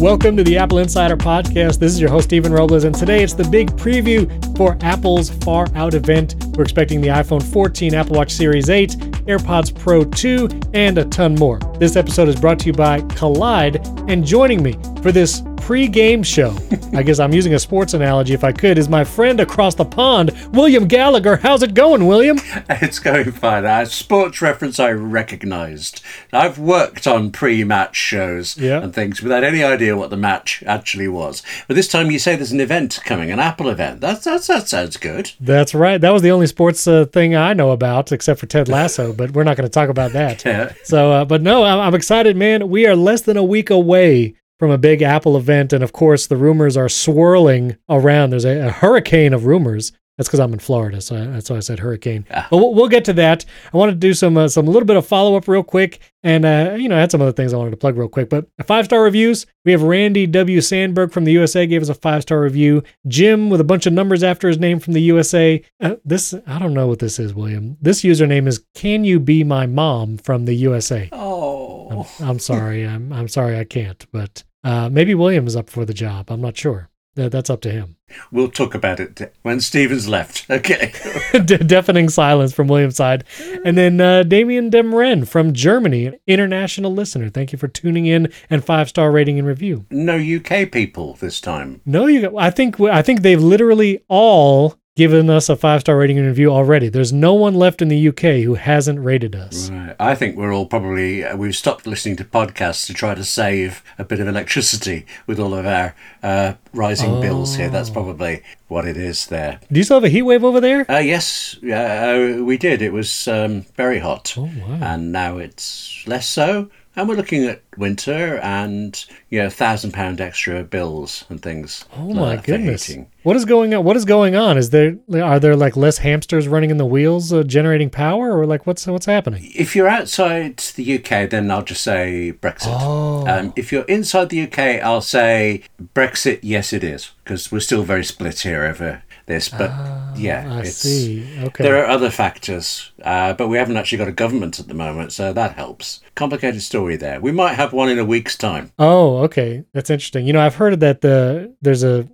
Welcome to the Apple Insider Podcast. This is your host, Stephen Robles, and today it's the big preview for Apple's Far Out event. We're expecting the iPhone 14, Apple Watch Series 8, AirPods Pro 2, and a ton more. This episode is brought to you by Kolide, and joining me for this pre-game show. I guess I'm using a sports analogy if I could. Is my friend across the pond, William Gallagher. How's it going, William? It's going fine. A sports reference I recognised. I've worked on pre-match shows Yeah. and things without any idea what the match actually was. But this time you say there's an event coming, an Apple event. That's, that's that sounds good. That's right. That was the only sports uh, thing I know about, except for Ted Lasso. but we're not going to talk about that. Yeah. So, uh, but no, I'm, I'm excited, man. We are less than a week away from a big Apple event, and of course, the rumors are swirling around. There's a, a hurricane of rumors. That's because I'm in Florida, so I, that's why I said hurricane. Ah. But we'll, we'll get to that. I wanted to do some uh, some little bit of follow up real quick, and uh, you know, I had some other things I wanted to plug real quick. But five star reviews. We have Randy W Sandberg from the USA gave us a five star review. Jim with a bunch of numbers after his name from the USA. Uh, this I don't know what this is, William. This username is Can you be my mom from the USA? Oh. I'm sorry. I'm I'm sorry I can't. But uh, maybe William is up for the job. I'm not sure. That, that's up to him. We'll talk about it when Stephen's left. Okay. De- deafening silence from William's side. And then uh, Damien Demren from Germany, an international listener. Thank you for tuning in and five star rating and review. no UK people this time. No, you. I think I think they've literally all given us a five star rating and review already. There's no one left in the UK who hasn't rated us. Right. I think we're all probably uh, we've stopped listening to podcasts to try to save a bit of electricity with all of our uh, rising bills here. That's probably what it is there. Do you still have a heat wave over there? Uh, yes, uh, we did. It was um, very hot, Oh, wow. and now it's less so. And we're looking at winter and you know thousand pound extra bills and things. Oh like my goodness! What is going on? What is going on? Is there are there like less hamsters running in the wheels, uh, generating power, or like what's what's happening? If you're outside the UK, then I'll just say Brexit. Oh. Um, if you're inside the UK, I'll say Brexit. Yes, it is because we're still very split here over this. But yeah, Ah, I it's, see. Okay. There are other factors, uh, but we haven't actually got a government at the moment, so that helps. Complicated story there. We might have one in a week's time. Oh, okay. That's interesting. You know, I've heard that the there's a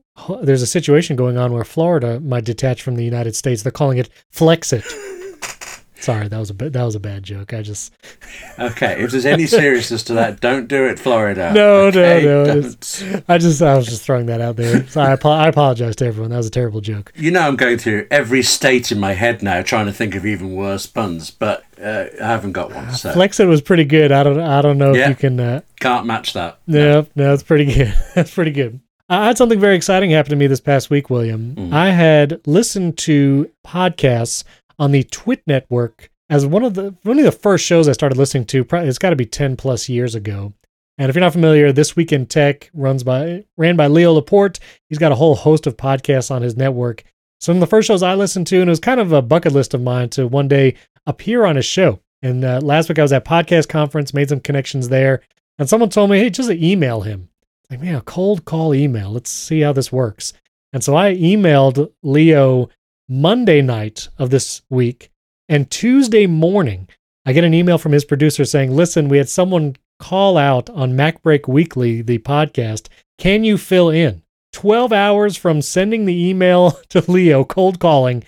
there's a situation going on where Florida might detach from the United States. They're calling it Flexit. Sorry, that was a ba- that was a bad joke. I just Okay, if there's any seriousness to that, don't do it, Florida. No, no, okay? no, Don't. I just I was just throwing that out there. So I, I apologize to everyone. That was a terrible joke. You know, I'm going through every state in my head now, trying to think of even worse puns, but uh, I haven't got one, so Flexit was pretty good. I don't I don't know if you can. Uh, can't match that. no, no, it's pretty good. That's pretty good. I had something very exciting happen to me this past week, William. Mm. I had listened to podcasts on the Twit network as one of the one of the first shows I started listening to. Probably it's got to be ten plus years ago. And if you're not familiar, this week in tech runs by ran by Leo Laporte. He's got a whole host of podcasts on his network. So one of the first shows I listened to, and it was kind of a bucket list of mine to one day appear on his show. And uh, last week I was at podcast conference, made some connections there, and someone told me, "Hey, just email him." Like, man, a cold call email. Let's see how this works. And so I emailed Leo Monday night of this week, and Tuesday morning, I get an email from his producer saying, "Listen, we had someone call out on MacBreak Weekly, the podcast. Can you fill in?" 12 hours from sending the email to Leo, cold calling,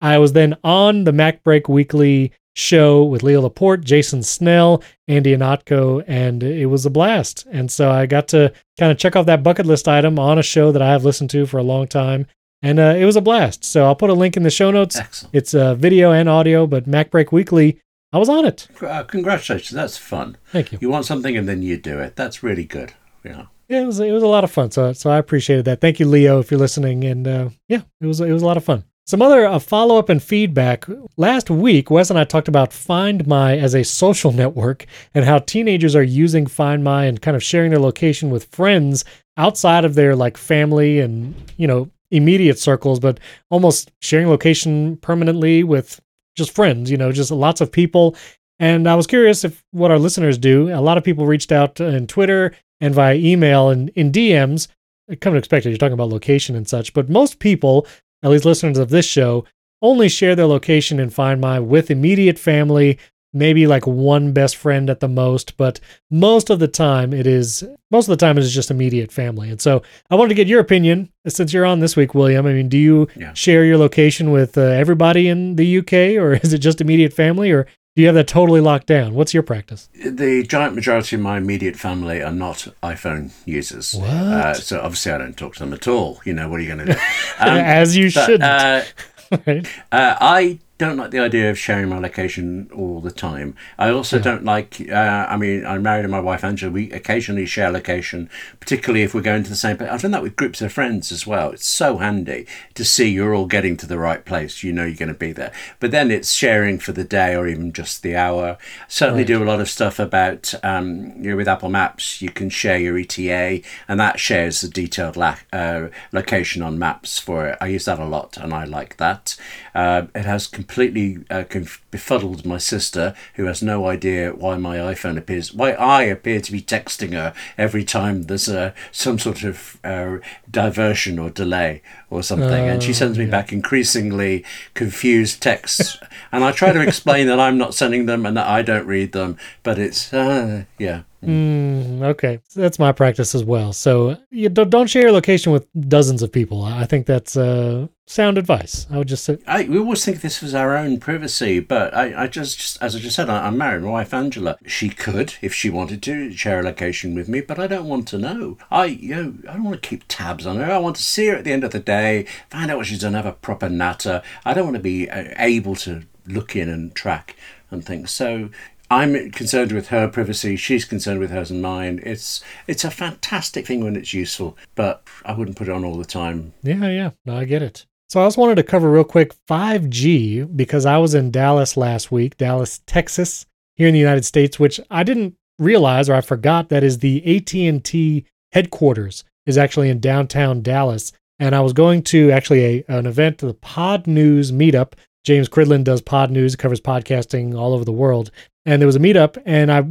I was then on the MacBreak Weekly show with Leo Laporte, Jason Snell, Andy Ihnatko, and it was a blast. And so I got to kind of check off that bucket list item on a show that I have listened to for a long time. And uh, it was a blast. So I'll put a link in the show notes. Excellent. It's uh, video and audio, but MacBreak Weekly, I was on it. Uh, congratulations. That's fun. Thank you. You want something and then you do it. That's really good. Yeah. Yeah, it was it was a lot of fun. So so I appreciated that. Thank you, Leo, if you're listening. And uh, yeah, it was it was a lot of fun. Some other uh, follow up and feedback. Last week, Wes and I talked about Find My as a social network and how teenagers are using Find My and kind of sharing their location with friends outside of their like family and you know immediate circles, but almost sharing location permanently with just friends. You know, just lots of people. And I was curious if what our listeners do. A lot of people reached out uh, in Twitter and via email and in DMs. Come to expect it, you're talking about location and such, but most people, at least listeners of this show, only share their location in Find My with immediate family maybe like one best friend at the most, but most of the time it is most of the time it is just immediate family. And so I wanted to get your opinion since you're on this week, William. I mean, do you Yeah. share your location with uh, everybody in the UK, or is it just immediate family, or do you have that totally locked down? What's your practice? The giant majority of my immediate family are not iPhone users. Uh, so obviously I don't talk to them at all. You know, what are you going to do? Um, As you shouldn't. uh, right? Uh, I don't like the idea of sharing my location all the time. I also don't like. Uh, I mean, I'm married to my wife Angela. We occasionally share location, particularly if we're going to the same place. I've done that with groups of friends as well. It's so handy to see you're all getting to the right place. You know you're going to be there. But then it's sharing for the day or even just the hour. Certainly Right. do a lot of stuff about. Um, you know, with Apple Maps, you can share your ETA, and that shares the detailed la- uh, location on maps for it. I use that a lot, and I like that. Uh, it has completely uh, conf- befuddled my sister, who has no idea why my iPhone appears, why I appear to be texting her every time there's uh, some sort of uh, diversion or delay or something, and she Oh, sends me yeah. back increasingly confused texts, and I try to explain that I'm not sending them and that I don't read them, but it's uh, yeah. Mm, okay, that's my practice as well. So you don't, don't share your location with dozens of people. I I think that's uh, sound advice. I would just say, I, we always think this was our own privacy, but I, I just, just as I just said, I, I'm married. My wife Angela, she could, if she wanted to, share a location with me, but I don't want to know. I, you know, I don't want to keep tabs on her. I want to see her at the end of the day, find out what she's done, have a proper natter. I don't want to be uh, able to look in and track and things. So. I'm concerned with her privacy. She's concerned with hers and mine. It's it's a fantastic thing when it's useful, but I wouldn't put it on all the time. yeah, yeah, no, I get it. So I also wanted to cover real quick 5G because I was in Dallas last week, Dallas, Texas, here in the United States, which I didn't realize or I forgot that is the AT&T headquarters is actually in downtown Dallas. And I was going to actually a, an event, the Pod News meetup. James Cridland does Pod News, covers podcasting all over the world. And there was a meetup, and I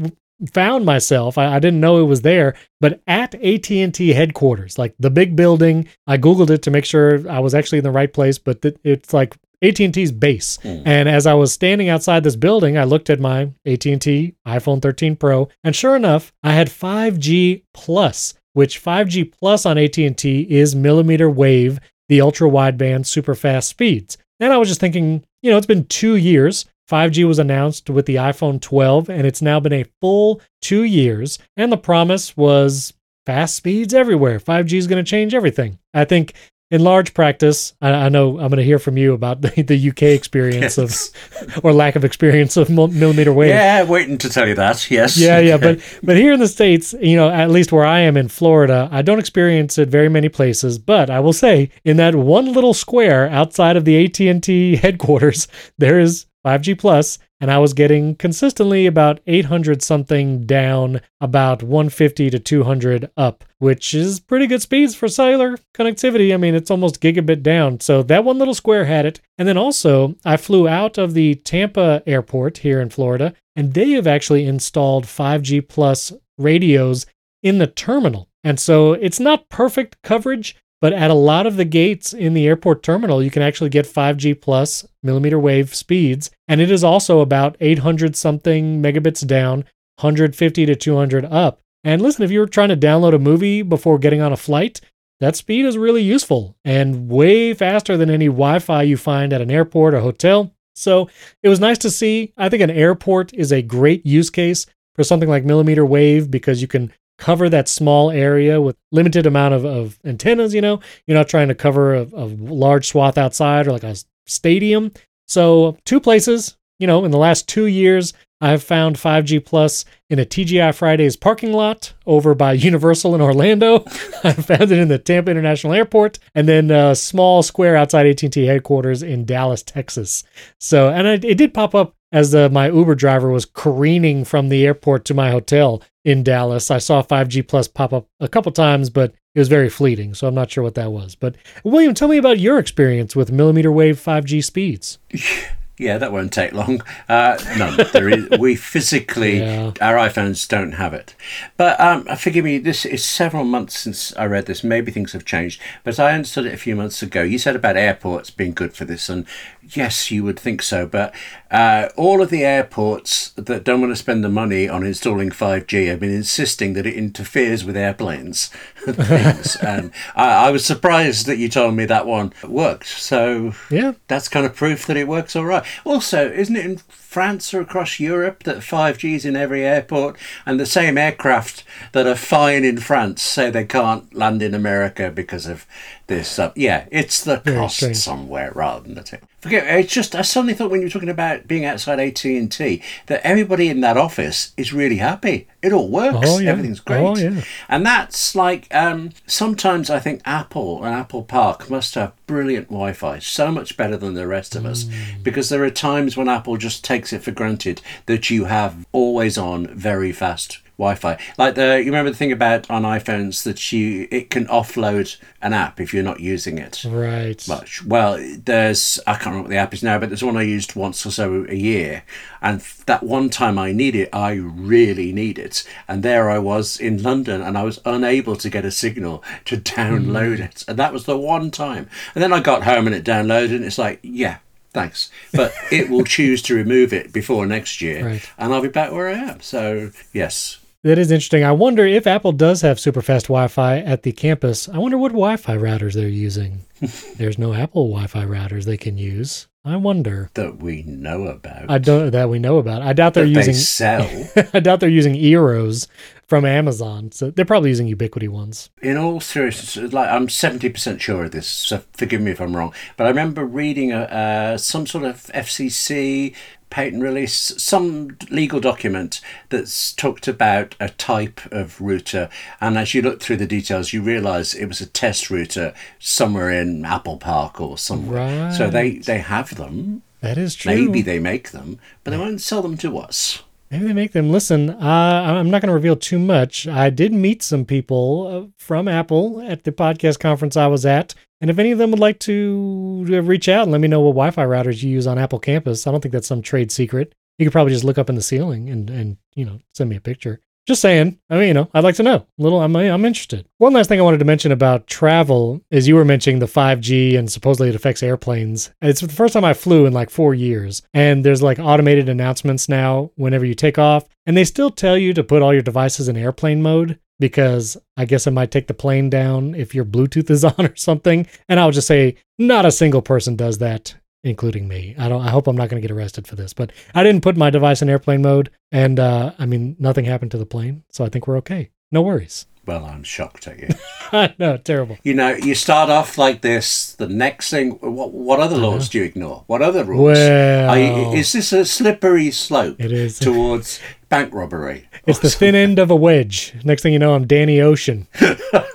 found myself. I, I didn't know it was there, but at AT and T headquarters, like the big building. I googled it to make sure I was actually in the right place, but th- it's like AT and T's base. Mm. And as I was standing outside this building, I looked at my AT and T iPhone 13 Pro, and sure enough, I had 5G plus, which 5G plus on AT and T is millimeter wave, the ultra wideband super fast speeds. And I was just thinking, you know, it's been two years. 5G was announced with the iPhone 12, and it's now been a full two years. And the promise was fast speeds everywhere. 5G is going to change everything. I think in large practice, I, I know I'm going to hear from you about the, the UK experience Yes. of, or lack of experience of millimeter wave. Yeah, waiting to tell you that. Yes. Yeah, yeah, but but here in the states, you know, at least where I am in Florida, I don't experience it very many places. But I will say, in that one little square outside of the AT and T headquarters, there is 5G plus, and I was getting consistently about 800 something down, about 150 to 200 up, which is pretty good speeds for cellular connectivity. I mean, it's almost gigabit down. So that one little square had it. And then also, I flew out of the Tampa airport here in Florida, and they have actually installed 5G plus radios in the terminal. And so it's not perfect coverage, but at a lot of the gates in the airport terminal, you can actually get 5G plus millimeter wave speeds. And it is also about 800 something megabits down, 150 to 200 up. And listen, if you were trying to download a movie before getting on a flight, that speed is really useful and way faster than any Wi Fi you find at an airport or hotel. So it was nice to see. I think an airport is a great use case for something like millimeter wave because you can cover that small area with limited amount of, of antennas you know? You're not trying to cover a, a large swath outside or like a stadium. So two places you know in the last two years i've found 5g plus in a tgi fridays parking lot over by universal in orlando. I found it in the tampa international airport and then a small square outside at&t headquarters in dallas texas. So and it, it did pop up as uh, my uber driver was careening from the airport to my hotel in Dallas. I saw 5G Plus pop up a couple times, but it was very fleeting, so I'm not sure what that was. But William, tell me about your experience with millimeter wave 5G speeds. Yeah, that won't take long. Uh, no, there is, we physically, Yeah. our iPhones don't have it. But um, forgive me, this is several months since I read this. Maybe things have changed. But I understood it a few months ago. You said about airports being good for this, and yes, you would think so. But uh, all of the airports that don't want to spend the money on installing 5G have been insisting that it interferes with airplanes and things. and I, I was surprised that you told me that one worked. So Yeah. that's kind of proof that it works all right. Also, isn't it France or across Europe that 5G is in every airport and the same aircraft that are fine in France say they can't land in America because of this? Uh, yeah, it's the Very cost strange. somewhere rather than the thing. Forget it's just I suddenly thought when you were talking about being outside AT&T that everybody in that office is really happy. It all works. Oh, yeah. Everything's great. Oh, yeah. And that's like um, sometimes I think Apple and Apple Park must have brilliant Wi Fi, so much better than the rest of us. Mm. Because there are times when Apple just takes it for granted that you have always on very fast Wi-Fi. Like the you remember the thing about on iPhones that you it can offload an app if you're not using it Right. much. Well, there's I can't remember what the app is now, but there's one I used once or so a year, and that one time I need it, I really need it, and there I was in London, and I was unable to get a signal to download hmm. it, and that was the one time. And then I got home and it downloaded, and it's like, yeah. Thanks, but it will choose to remove it before next year, Right. and I'll be back where I am. So yes, That is interesting. I wonder if Apple does have super fast Wi Fi at the campus. I wonder what Wi Fi routers they're using. There's no Apple Wi Fi routers they can use. I wonder. that we know about. I don't that we know about. I doubt they're that they using. sell. I doubt they're using Eeros from Amazon. So they're probably using Ubiquiti ones. in all seriousness, like I'm seventy percent sure of this. So forgive me if I'm wrong, but I remember reading a uh, some sort of FCC patent release, some legal document that's talked about a type of router, and as you look through the details, you realise it was a test router somewhere in Apple Park or somewhere. Right. So they they have them. That is true. Maybe they make them, but they won't sell them to us. Maybe they make them. Listen, uh, I'm not going to reveal too much. I did meet some people uh, from Apple at the podcast conference I was at. And if any of them would like to uh, reach out and let me know what Wi Fi routers you use on Apple campus, I don't think that's some trade secret. You could probably just look up in the ceiling and, and you know, send me a picture. Just saying. I mean, you know, I'd like to know. A little, I'm, I'm interested. One last thing I wanted to mention about travel is you were mentioning the 5G and supposedly it affects airplanes. It's the first time I flew in like four years. And there's like automated announcements now whenever you take off. And they still tell you to put all your devices in airplane mode because I guess it might take the plane down if your Bluetooth is on or something. And I'll just say, not a single person does that including me. I don't. I hope I'm not going to get arrested for this, but I didn't put my device in airplane mode, and uh, I mean nothing happened to the plane, so I think we're okay. No worries. Well, I'm shocked at you. I know, terrible. You know, you start off like this. The next thing, what, what other laws do you ignore? What other rules? Well, Are you- is this a slippery slope It is. towards bank robbery? It's the thin end of a wedge. Next thing you know, I'm Danny Ocean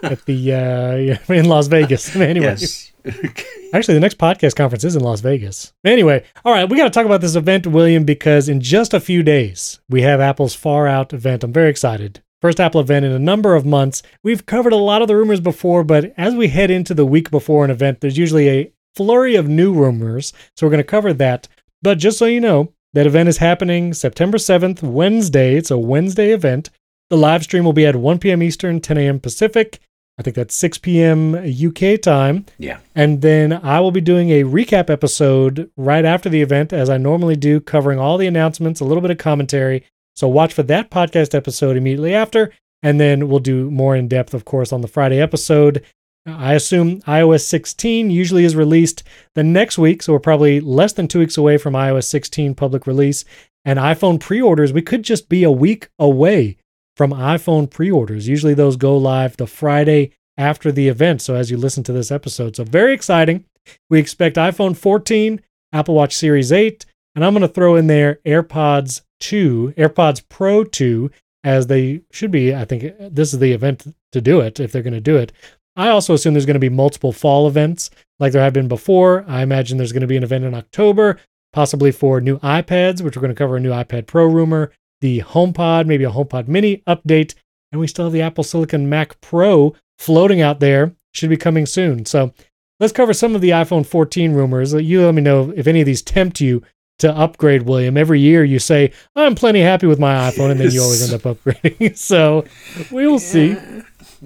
at the uh, in Las Vegas. Anyway, Yes. Actually, the next podcast conference is in Las Vegas. Anyway, all right, we got to talk about this event, William, because in just a few days, we have Apple's Far Out event. I'm very excited. First Apple event in a number of months. We've covered a lot of the rumors before, but as we head into the week before an event, there's usually a flurry of new rumors. So we're going to cover that. But just so you know, that event is happening September 7th, Wednesday. It's a Wednesday event. The live stream will be at 1 p.m. Eastern, 10 a.m. Pacific. I think that's 6 p.m. UK time. Yeah. And then I will be doing a recap episode right after the event, as I normally do, covering all the announcements, a little bit of commentary. So watch for that podcast episode immediately after. And then we'll do more in depth, of course, on the Friday episode. I assume iOS 16 usually is released the next week. So we're probably less than two weeks away from iOS 16 public release. And iPhone pre orders, we could just be a week away from iPhone pre orders. Usually those go live the Friday after the event. So as you listen to this episode, so very exciting. We expect iPhone 14, Apple Watch Series 8, and I'm going to throw in there AirPods 2, AirPods Pro 2, as they should be. I think this is the event to do it if they're going to do it. I also assume there's going to be multiple fall events like there have been before. I imagine there's going to be an event in October, possibly for new iPads, which we're going to cover a new iPad Pro rumor, the HomePod, maybe a HomePod Mini update, and we still have the Apple Silicon Mac Pro floating out there. Should be coming soon. So let's cover some of the iPhone 14 rumors. You let me know if any of these tempt you to upgrade, William. Every year you say, I'm plenty happy with my iPhone, and then you always end up upgrading. so we will see.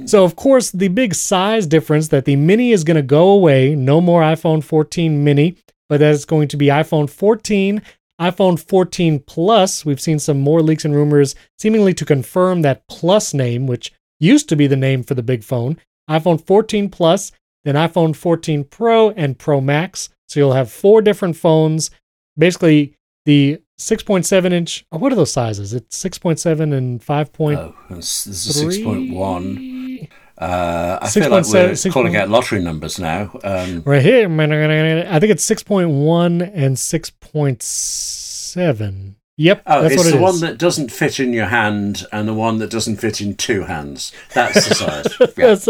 So, of course, the big size difference that the mini is going to go away, no more iPhone 14 mini, but that is going to be iPhone 14, iPhone 14 Plus. We've seen some more leaks and rumors seemingly to confirm that Plus name, which used to be the name for the big phone. iPhone 14 Plus, then iPhone 14 Pro and Pro Max. So you'll have four different phones. Basically, the 6.7 inch, oh, what are those sizes? It's 6.7 and 5.3. Oh, this is six point one. Uh, I 6.7 feel like we're 6.1. calling out lottery numbers now. Um, Right here, I think it's 6.1 and 6.7. Yep, oh, that's it's what it the is. one that doesn't fit in your hand and the one that doesn't fit in two hands. That's the size. Yeah. That's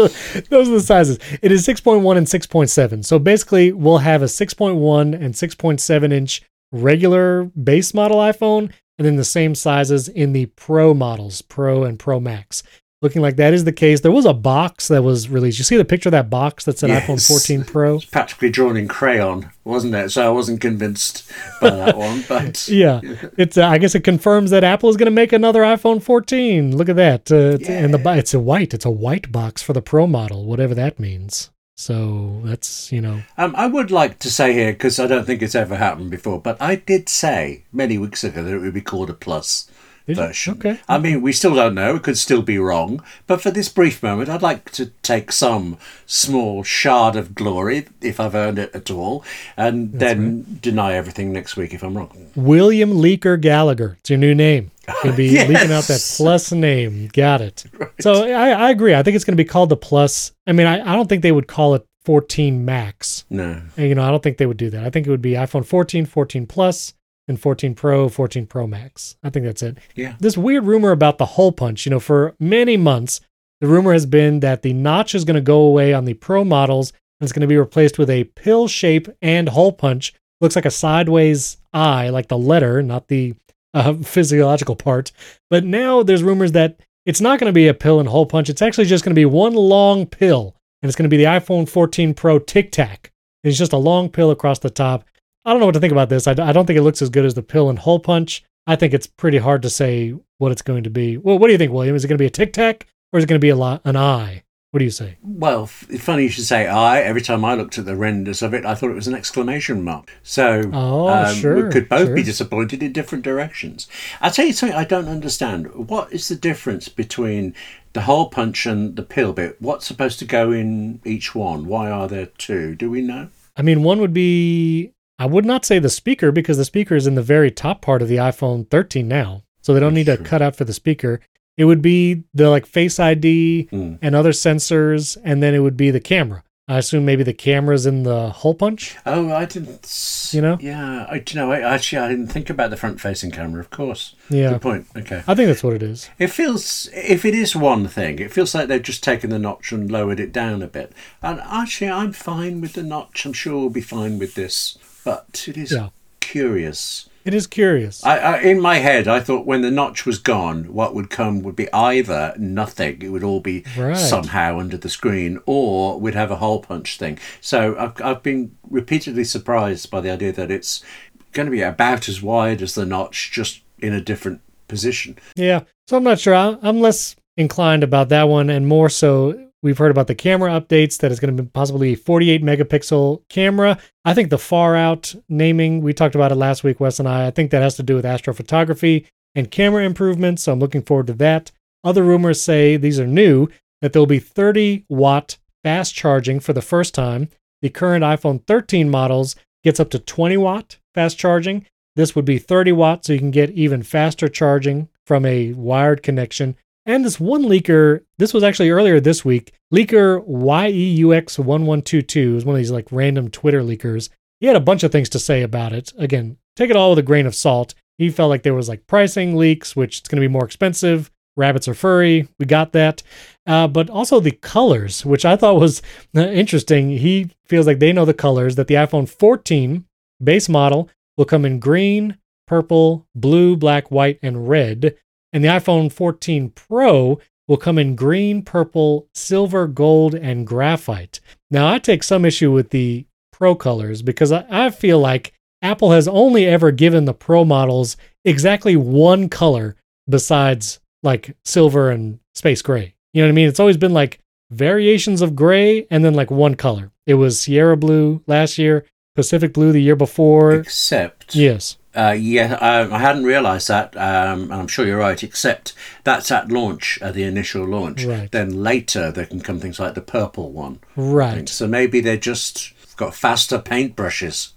those are the sizes. It is 6.1 and 6.7. So basically, we'll have a 6.1 and 6.7 inch regular base model iPhone, and then the same sizes in the Pro models, Pro and Pro Max. Looking like that is the case. There was a box that was released. You see the picture of that box that said iPhone 14 Pro? It's practically drawn in crayon, wasn't it? So I wasn't convinced by that one. But Yeah, it's. Uh, I guess it confirms that Apple is going to make another iPhone 14. Look at that. Uh, it's, And the it's a white. It's a white box for the Pro model, whatever that means. So that's you know. um, I would like to say here, because I don't think it's ever happened before, but I did say many weeks ago that it would be called a plus You? version. Okay. I mean, we still don't know. It could still be wrong. But for this brief moment, I'd like to take some small shard of glory, if I've earned it at all, and then deny everything next week if I'm wrong. William Leaker Gallagher. It's your new name. You'll be Yes. leaking out that plus name. Got it. So I, I agree. I think it's going to be called the plus. I mean, I, I don't think they would call it 14 Max. No. And, You know, I don't think they would do that. I think it would be iPhone 14, 14 Plus, and 14 Pro, 14 Pro Max. I think that's it. Yeah. This weird rumor about the hole punch, you know, for many months, the rumor has been that the notch is going to go away on the Pro models and it's going to be replaced with a pill shape and hole punch. Looks like a sideways eye, like the letter, not the uh, physiological part. But now there's rumors that it's not going to be a pill and hole punch. It's actually just going to be one long pill, and it's going to be the iPhone 14 Pro Tic Tac. It's just a long pill across the top. I don't know what to think about this. I, I don't think it looks as good as the pill and hole punch. I think it's pretty hard to say what it's going to be. Well, what do you think, William? Is it going to be a Tic Tac or is it going to be a lo- an eye? What do you say? Well, funny you should say I. Every time I looked at the renders of it, I thought it was an exclamation mark. So um, Oh, sure, we could both sure. be disappointed in different directions. I'll tell you something I don't understand. What is the difference between the hole punch and the pill bit? What's supposed to go in each one? Why are there two? Do we know? I mean, one would be I would not say the speaker because the speaker is in the very top part of the iPhone 13 now. So they don't need to cut out for the speaker. It would be the like Face ID Mm. and other sensors, and then it would be the camera. I assume maybe the camera's in the hole punch. Oh, I didn't. You know? Yeah, I, you know, I, actually, I didn't think about the front-facing camera. Of course. Yeah. Good point. Okay. I think that's what it is. It feels, if it is one thing, it feels like they've just taken the notch and lowered it down a bit. And actually, I'm fine with the notch. I'm sure we'll be fine with this. But it is Yeah. curious. It is curious. I, I, in my head, I thought when the notch was gone, what would come would be either nothing, it would all be Right. somehow under the screen, or we'd have a hole punch thing. So I've, I've been repeatedly surprised by the idea that it's going to be about as wide as the notch, just in a different position. Yeah. So I'm not sure. I'm less inclined about that one, and more so, we've heard about the camera updates that it's going to be possibly 48 megapixel camera. I think the far out naming, we talked about it last week, Wes and I. I think that has to do with astrophotography and camera improvements. So I'm looking forward to that. Other rumors say these are new that there'll be 30 watt fast charging for the first time. The current iPhone 13 models gets up to 20 watt fast charging. This would be 30 watts, so you can get even faster charging from a wired connection. And this one leaker, this was actually earlier this week, leaker E YEUX1122 is one of these like random Twitter leakers. He had a bunch of things to say about it. Again, take it all with a grain of salt. He felt like there was like pricing leaks, which it's going to be more expensive. Rabbits are furry. We got that. Uh, but also the colors, which I thought was uh, interesting. He feels like they know the colors that the iPhone 14 base model will come in green, purple, blue, black, white, and red. And the iPhone 14 Pro will come in green, purple, silver, gold, and graphite. Now, I take some issue with the Pro colors because I, I feel like Apple has only ever given the Pro models exactly one color besides like silver and space gray. You know what I mean? It's always been like variations of gray and then like one color. It was Sierra blue last year, Pacific blue the year before. Except, Yes. uh, yeah, uh, I hadn't realised that, um, and I'm sure you're right. Except that's at launch, at the initial launch. Right. Then later there can come things like the purple one. Right. So maybe they're just got faster paintbrushes.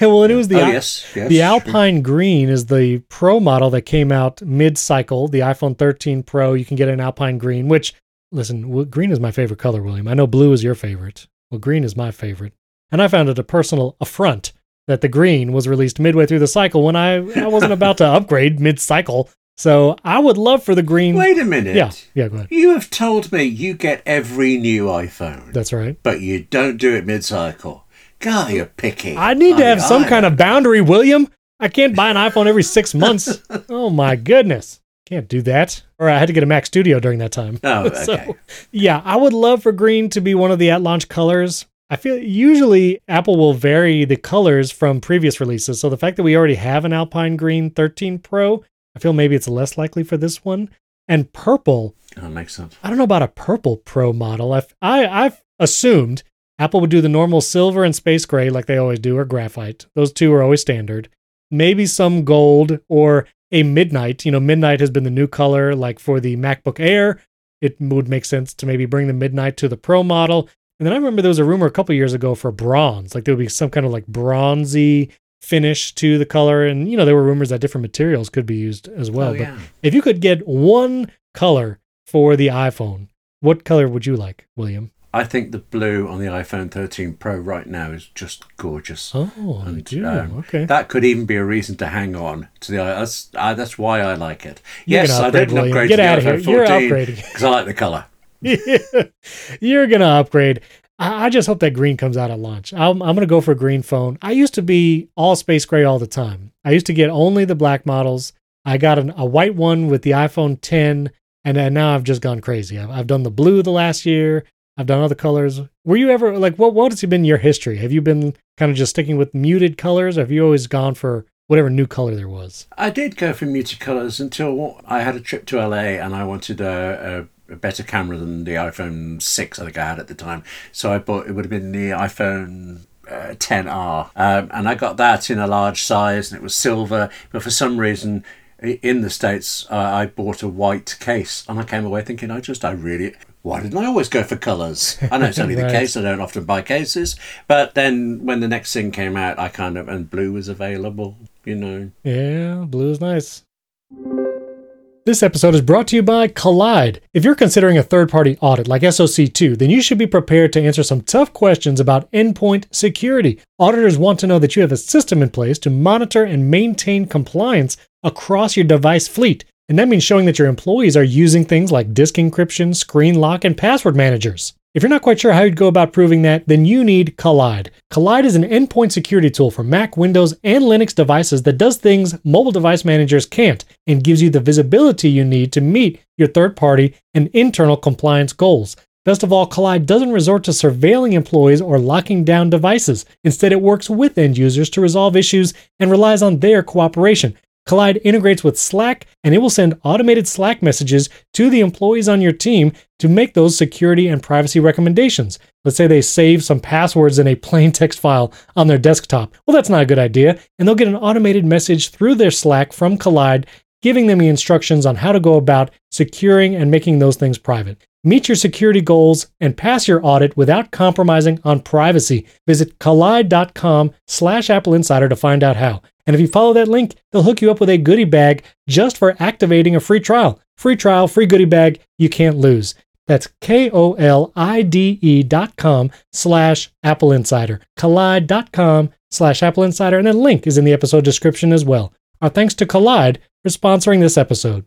well, it was the oh Al- yes, yes. the. Alpine Green is the Pro model that came out mid-cycle. The iPhone 13 Pro, you can get an Alpine Green. Which, listen, green is my favorite color, William. I know blue is your favorite. Well, green is my favorite, and I found it a personal affront that the green was released midway through the cycle when I I wasn't about to upgrade mid-cycle. So I would love for the green. Wait a minute. Yeah, yeah, go ahead. You have told me you get every new iPhone, That's right. but you don't do it mid-cycle. God, you're picky. I need to Aye, have some aye. kind of boundary, William. I can't buy an iPhone every six months. oh my goodness. Can't do that. Or I had to get a Mac Studio during that time. Oh, okay. So, yeah, I would love for green to be one of the at launch colors. I feel usually Apple will vary the colors from previous releases. So the fact that we already have an Alpine Green 13 Pro, I feel maybe it's less likely for this one. And purple, oh, That makes sense. I don't know about a purple Pro model. I've, I, I've assumed Apple would do the normal silver and space gray like they always do, or graphite. Those two are always standard. Maybe some gold or a midnight. You know, midnight has been the new color, like for the MacBook Air. It would make sense to maybe bring the midnight to the Pro model. And then I remember there was a rumor a couple years ago for bronze, like there would be some kind of like bronzy finish to the color. And, you know, there were rumors that different materials could be used as well. oh, but yeah. if you could get one color for the iPhone, what color would you like, William? I think the blue on the iPhone 13 Pro right now is just gorgeous. Oh, I do. um, okay. That could even be a reason to hang on to the. That's uh, that's why I like it. You're yes, gonna I upgrade, didn't William. upgrade Get to the out of here. iPhone 14 because I like the color. You're gonna upgrade. I, I just hope that green comes out at launch. I'm, I'm gonna go for a green phone. I used to be all space gray all the time. I used to get only the black models. I got an, a white one with the iPhone 10, and then now I've just gone crazy. I've, I've done the blue the last year. I've done other colors. Were you ever like what? What has been your history? Have you been kind of just sticking with muted colors? Or have you always gone for whatever new color there was? I did go for muted colours until I had a trip to LA and I wanted a, a, a better camera than the iPhone 6 I think I had at the time. So I bought it would have been the iPhone uh, 10R. Um, and I got that in a large size and it was silver. But for some reason, in the States, uh, I bought a white case and I came away thinking, I just, I really. Why didn't I always go for colours? I know it's only the case. I don't often buy cases, but then when the next thing came out, I kind of and blue was available. You know, Yeah, blue is nice. This episode is brought to you by Kolide. If you're considering a third party audit like SOC2, then you should be prepared to answer some tough questions about endpoint security. Auditors want to know that you have a system in place to monitor and maintain compliance across your device fleet. And that means showing that your employees are using things like disk encryption, screen lock, and password managers. If you're not quite sure how you'd go about proving that, then you need Kolide. Kolide is an endpoint security tool for Mac, Windows, and Linux devices that does things mobile device managers can't and gives you the visibility you need to meet your third party and internal compliance goals. Best of all, Kolide doesn't resort to surveilling employees or locking down devices. Instead, it works with end users to resolve issues and relies on their cooperation. Kolide integrates with Slack and it will send automated Slack messages to the employees on your team to make those security and privacy recommendations. Let's say they save some passwords in a plain text file on their desktop. Well, that's not a good idea. And they'll get an automated message through their Slack from Kolide giving them the instructions on how to go about securing and making those things private. Meet your security goals and pass your audit without compromising on privacy. Visit kolide.com slash Apple Insider to find out how. And if you follow that link, they'll hook you up with a goodie bag just for activating a free trial. Free trial, free goodie bag, you can't lose. That's K-O-L-I-D-E dot com slash Apple Insider. Kolide dot com slash Apple Insider. And that link is in the episode description as well. Our thanks to Kolide for sponsoring this episode.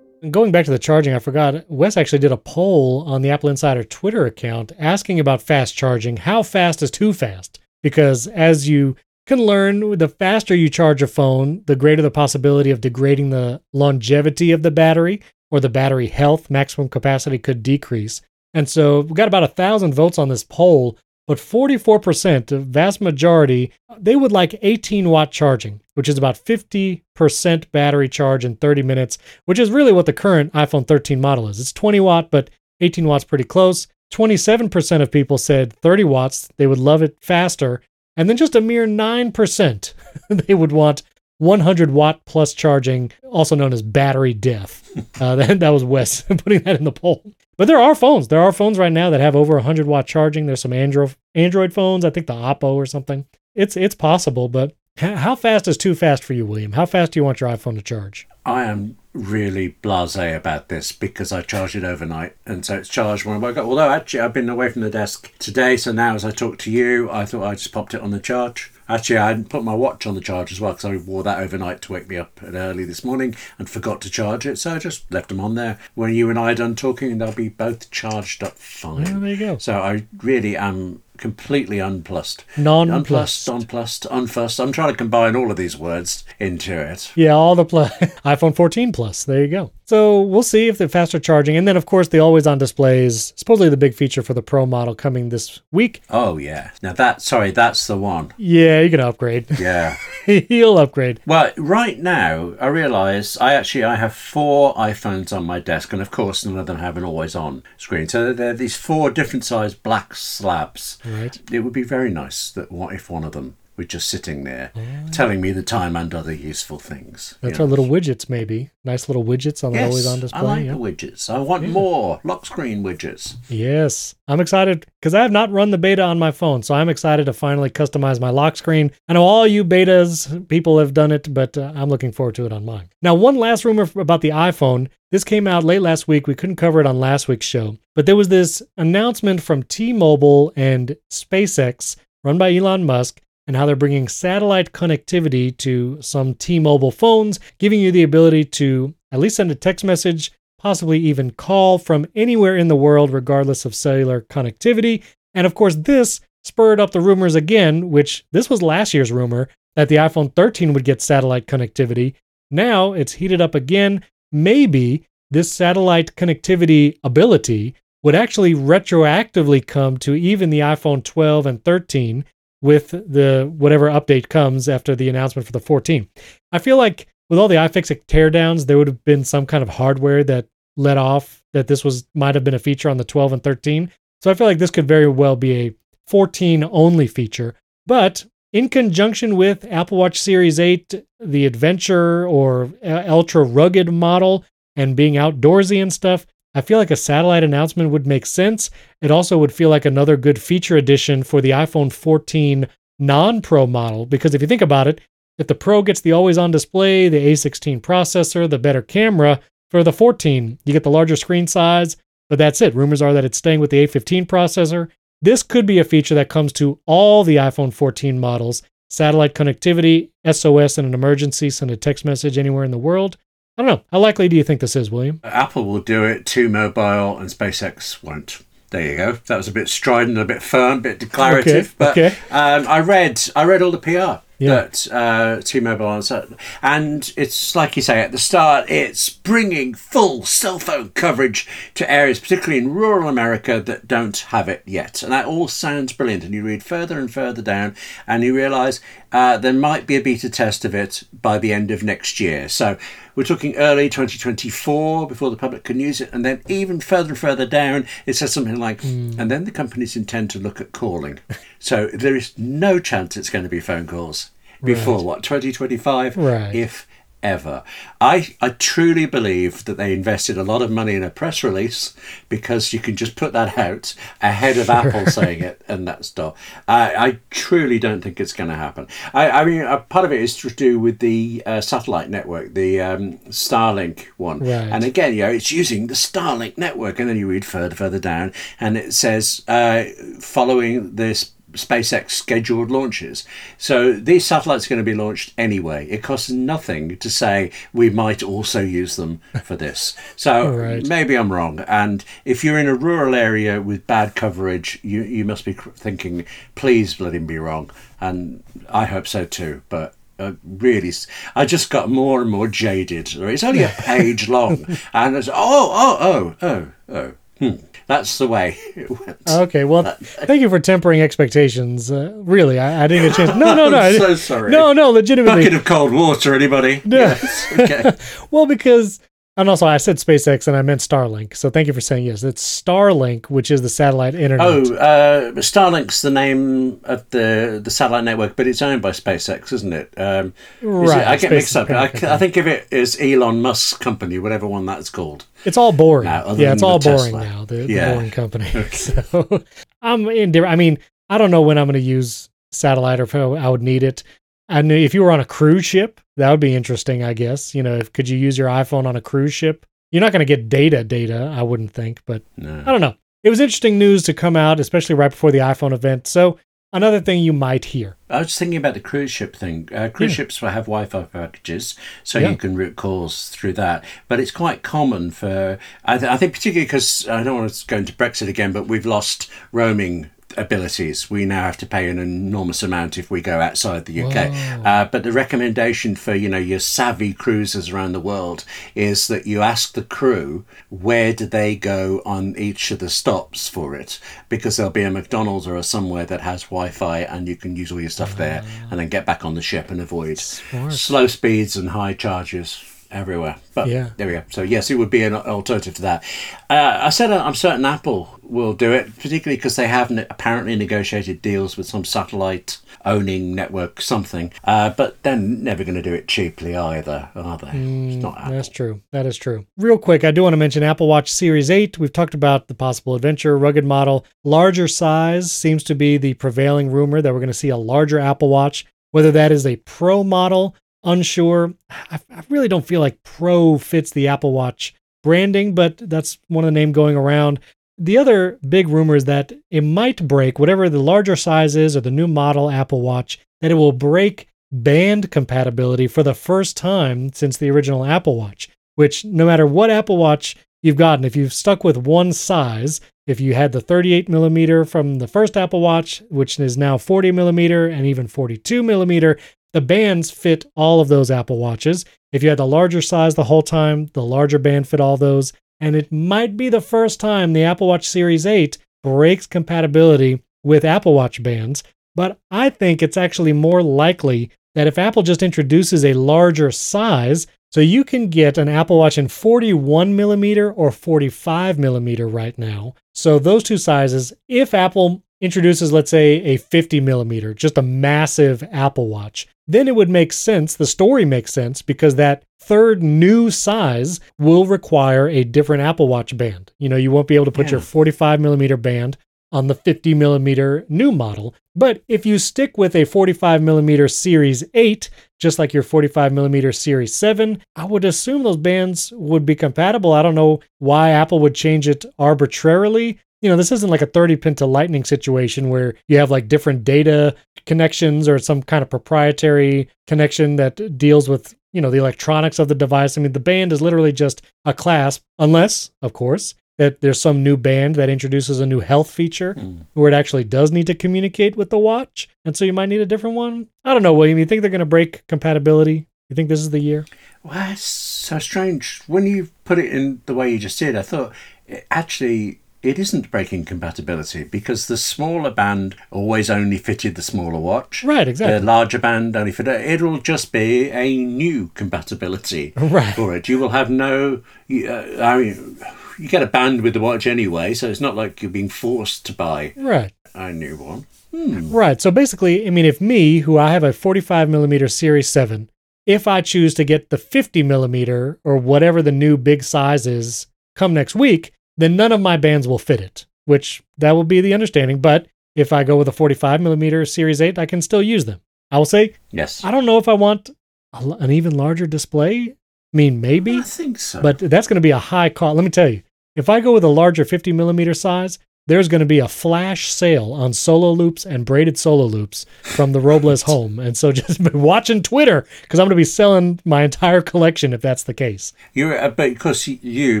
And going back to the charging, I forgot, Wes actually did a poll on the Apple Insider Twitter account asking about fast charging. How fast is too fast? Because as you can learn, the faster you charge a phone, the greater the possibility of degrading the longevity of the battery or the battery health, maximum capacity could decrease. And so we got about a thousand votes on this poll. but 44%, the vast majority, they would like 18 watt charging, which is about 50% battery charge in 30 minutes, which is really what the current iPhone 13 model is. It's 20 watt, but 18 watts pretty close. 27% of people said 30 watts, they would love it faster. And then just a mere 9% they would want 100 watt plus charging, also known as battery death. Uh, that, that was Wes putting that in the poll. But there are phones. There are phones right now that have over 100 watt charging. There's some Android Android phones. I think the Oppo or something. It's it's possible, but how fast is too fast for you, William? How fast do you want your iPhone to charge? I am really blasé about this because I charge it overnight and so it's charged when I wake up. Although actually I've been away from the desk today, so now as I talk to you, I thought I just popped it on the charge. Actually, I hadn't put my watch on the charge as well because I wore that overnight to wake me up early this morning and forgot to charge it. So I just left them on there. When you and I are done talking, they'll be both charged up fine. Yeah, there you go. So I really am completely unplussed. Non-plussed. Unplussed, unplussed, unfussed. I'm trying to combine all of these words into it. Yeah, all the plus iPhone 14 Plus. There you go. So we'll see if the faster charging, and then of course the always-on displays. Supposedly the big feature for the Pro model coming this week. Oh yeah. Now that sorry, that's the one. Yeah, you can upgrade. Yeah. He'll upgrade. Well, right now I realise I actually I have four iPhones on my desk, and of course none of them have an always-on screen. So there are these four different sized black slabs. Right. It would be very nice that what if one of them were just sitting there, telling me the time and other useful things. That's know. our little widgets, maybe. Nice little widgets on the Yes, always-on display. I like yeah. the widgets. I want more lock screen widgets. Yes, I'm excited because I have not run the beta on my phone, so I'm excited to finally customize my lock screen. I know all you betas people have done it, but uh, I'm looking forward to it on mine. Now, one last rumor about the iPhone. This came out late last week. We couldn't cover it on last week's show, but there was this announcement from T-Mobile and SpaceX, run by Elon Musk, and how they're bringing satellite connectivity to some T-Mobile phones, giving you the ability to at least send a text message possibly even call from anywhere in the world, regardless of cellular connectivity. And of course, this spurred up the rumors again, which this was last year's rumor that the iPhone 13 would get satellite connectivity. Now it's heated up again. Maybe this satellite connectivity ability would actually retroactively come to even the iPhone 12 and 13 with the whatever update comes after the announcement for the 14. I feel like with all the iFixit teardowns, there would have been some kind of hardware that let off that this was might have been a feature on the 12 and 13. So I feel like this could very well be a 14 only feature. But in conjunction with Apple Watch Series 8, the adventure or uh, ultra rugged model, and being outdoorsy and stuff, I feel like a satellite announcement would make sense. It also would feel like another good feature addition for the iPhone 14 non Pro model. Because if you think about it, if the Pro gets the always on display, the A16 processor, the better camera, for the 14, you get the larger screen size, but that's it. Rumors are that it's staying with the A15 processor. This could be a feature that comes to all the iPhone 14 models satellite connectivity, SOS in an emergency, send a text message anywhere in the world. I don't know. How likely do you think this is, William? Apple will do it, T Mobile and SpaceX won't. There you go. That was a bit strident, a bit firm, a bit declarative. Okay, But okay. Um, I read, I read all the PR Yeah. that uh, T-Mobile and and it's like you say at the start, it's bringing full cell phone coverage to areas, particularly in rural America, that don't have it yet. And that all sounds brilliant. And you read further and further down, and you realise uh, there might be a beta test of it by the end of next year. So we're talking early 2024 before the public can use it. And then even further and further down, it says something like, and then the companies intend to look at calling. so there is no chance it's going to be phone calls before Right. what, 2025? Right. If ever. I, I truly believe that they invested a lot of money in a press release because you can just put that out ahead of Apple saying it and that stuff. I, I truly don't think it's going to happen. I, I mean, part of it is to do with the uh, satellite network, the um, Starlink one. Right. And again, you know, it's using the Starlink network. And then you read further, further down, and it says uh, following this SpaceX scheduled launches. So these satellites are going to be launched anyway. It costs nothing to say we might also use them for this. So Right. maybe I'm wrong. And if you're in a rural area with bad coverage, you, you must be thinking, please let him be wrong. And I hope so too. But uh, really, I just got more and more jaded. It's only a page long, and it's oh, oh, oh, oh, oh. That's the way it went. Okay, well, thank you for tempering expectations. Uh, really, I, I didn't get a chance. No, no, no. I'm so sorry. No, no, legitimately. Bucket of cold water, anybody? No. Yes. Okay. well, because and also I said SpaceX and I meant Starlink. So thank you for saying yes. It's Starlink, which is the satellite internet. Oh, uh, Starlink's the name of the the satellite network, but it's owned by SpaceX, isn't it? Um, is right. it- I get SpaceX mixed up. I, I think of it as Elon Musk's company, whatever one that's called. It's all boring. Now, yeah, it's all boring Tesla. now. The, the boring company. so I'm indifferent. I mean, I don't know when I'm going to use satellite or if I would need it. And if you were on a cruise ship, that would be interesting. I guess you know, if could you use your iPhone on a cruise ship? You're not going to get data, data. I wouldn't think, but No. I don't know. It was interesting news to come out, especially right before the iPhone event. So another thing you might hear. I was thinking about the cruise ship thing. Uh, cruise Yeah. ships will have Wi-Fi packages, so Yeah. you can route calls through that. But it's quite common for, I, th- I think, particularly because I don't want to go into Brexit again, but we've lost roaming abilities. We now have to pay an enormous amount if we go outside the UK. Uh, but the recommendation for you know your savvy cruisers around the world is that you ask the crew where do they go on each of the stops for it, because there'll be a McDonald's or a somewhere that has Wi-Fi and you can use all your stuff there and then get back on the ship and avoid slow speeds and high charges everywhere. But Yeah. there we go. So yes, it would be an alternative to that. Uh, I said I'm certain Apple will do it, particularly because they have ne- apparently negotiated deals with some satellite owning network something. Uh, but they're never going to do it cheaply either, are they? it's not Apple. That's true. That is true. Real quick, I do want to mention Apple Watch Series 8. We've talked about the possible adventure, rugged model. Larger size seems to be the prevailing rumor that we're going to see a larger Apple Watch. Whether that is a Pro model, unsure. I, I really don't feel like Pro fits the Apple Watch branding, but that's one of the name going around. The other big rumor is that it might break, whatever the larger size is or the new model Apple Watch, that it will break band compatibility for the first time since the original Apple Watch. Which, no matter what Apple Watch you've gotten, if you've stuck with one size, if you had the 38 millimeter from the first Apple Watch, which is now 40 millimeter and even 42 millimeter, the bands fit all of those Apple Watches. If you had the larger size the whole time, the larger band fit all those. And it might be the first time the Apple Watch Series 8 breaks compatibility with Apple Watch bands. But I think it's actually more likely that if Apple just introduces a larger size, so you can get an Apple Watch in 41 millimeter or 45 millimeter right now. So those two sizes, if Apple introduces, let's say, a 50 millimeter, just a massive Apple Watch, then it would make sense. The story makes sense because that third new size will require a different Apple Watch band. You know, you won't be able to put Yeah. your 45 millimeter band on the 50 millimeter new model. But if you stick with a 45 millimeter Series 8, just like your 45 millimeter Series 7, I would assume those bands would be compatible. I don't know why Apple would change it arbitrarily. You know, this isn't like a 30 pin to lightning situation where you have like different data connections or some kind of proprietary connection that deals with, you know, the electronics of the device. I mean, the band is literally just a clasp, unless, of course, that there's some new band that introduces a new health feature Hmm. where it actually does need to communicate with the watch. And so you might need a different one. I don't know, William. You think they're going to break compatibility? You think this is the year? Well, that's so strange. When you put it in the way you just did, I thought it, actually it isn't breaking compatibility because the smaller band always only fitted the smaller watch. Right, exactly. The larger band only fitted. It'll just be a new compatibility Right. for it. You will have no. you- Uh, I mean, you get a band with the watch anyway, so it's not like you're being forced to buy Right. a new one. Right. So basically, I mean, if me, who I have a 45 millimeter Series 7, if I choose to get the 50 millimeter or whatever the new big size is come next week, then none of my bands will fit it, which that will be the understanding. But if I go with a 45 millimeter Series 8, I can still use them. I will say, Yes. I don't know if I want a an even larger display. I mean, maybe, I think so. but that's going to be a high cost. Let me tell you, if I go with a larger 50 millimeter size, there's going to be a flash sale on solo loops and braided solo loops from the Robles home. And so just be watching Twitter because I'm going to be selling my entire collection if that's the case. You're, uh, but because you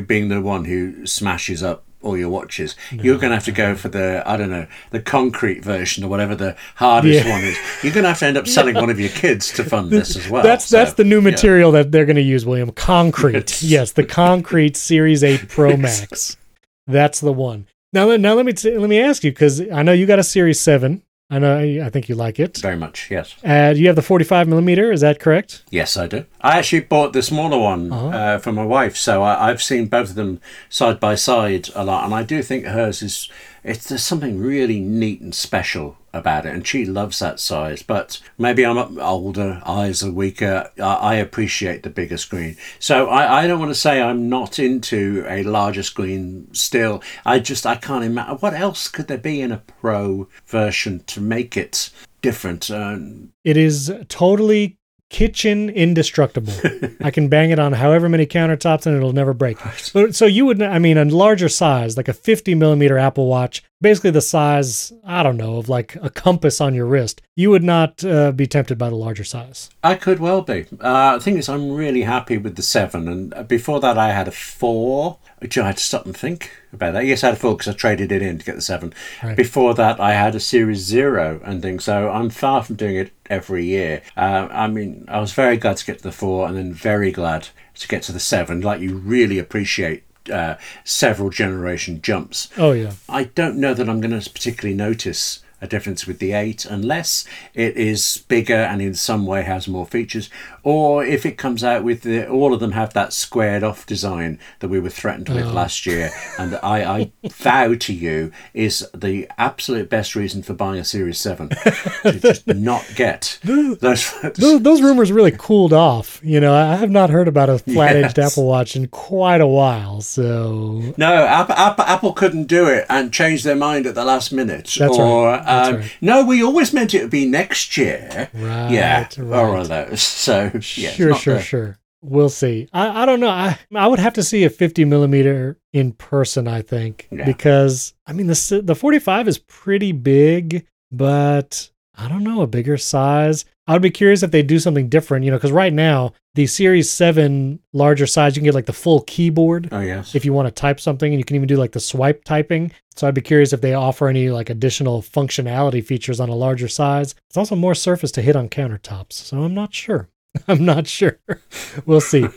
being the one who smashes up all your watches, you're going to have to go for the I don't know the concrete version or whatever the hardest Yeah. one is. You're going to have to end up selling one of your kids to fund this as well. that's So, that's the new yeah. material that they're going to use, William. Concrete. Yes. yes, the concrete Series 8 Pro Max. That's the one. Now, let- now let me t- let me ask you because I know you got a Series Seven. I know I think you like it. Very much, yes. Uh, you have the 45 millimeter. Is that correct? Yes, I do. I actually bought the smaller one Uh-huh. uh, for my wife, so I, I've seen both of them side by side a lot, and I do think hers is. It's there's something really neat and special about it, and she loves that size. But maybe I'm older, eyes are weaker. I, I appreciate the bigger screen, so I, I don't want to say I'm not into a larger screen. Still, I just I can't imagine what else could there be in a pro version to make it different. Um, It is totally kitchen indestructible. I can bang it on however many countertops and it'll never break. So, so you would, I mean, a larger size, like a 50 millimeter Apple Watch, basically the size, I don't know, of like a compass on your wrist. You would not uh, be tempted by the larger size. I could well be. Uh, the thing is, I'm really happy with the seven, and uh, before that, I had a four, which I had to stop and think about that. Yes, I had a four because I traded it in to get the seven. Right. Before that, I had a Series Zero and things. So I'm far from doing it every year. Uh, I mean, I was very glad to get to the four, and then very glad to get to the seven. Like you really appreciate. Uh, several generation jumps. Oh, yeah. I don't know that I'm going to particularly notice a difference with the 8 unless it is bigger and in some way has more features or if it comes out with the, all of them have that squared off design that we were threatened with last year and I, I vow to you is the absolute best reason for buying a series 7 to just not get those Those, those rumors really cooled off. You know, I have not heard about a flat edged Yes. Apple Watch in quite a while. So, No, Apple, Apple, couldn't do it and change their mind at the last minute. That's or, right, that's um, right. No, we always meant it to be next year. Right, Yeah, right. or one of those. So, yeah, sure, sure, the- sure. We'll see. I, I don't know. I I would have to see a 50 millimeter in person. I think Yeah. because I mean the the 45 is pretty big, but I don't know a bigger size. I would be curious if they do something different. You know, because right now the Series Seven larger size, you can get like the full keyboard Oh, yes. if you want to type something, and you can even do like the swipe typing. So I'd be curious if they offer any like additional functionality features on a larger size. It's also more surface to hit on countertops, so I'm not sure. I'm not sure. we'll see.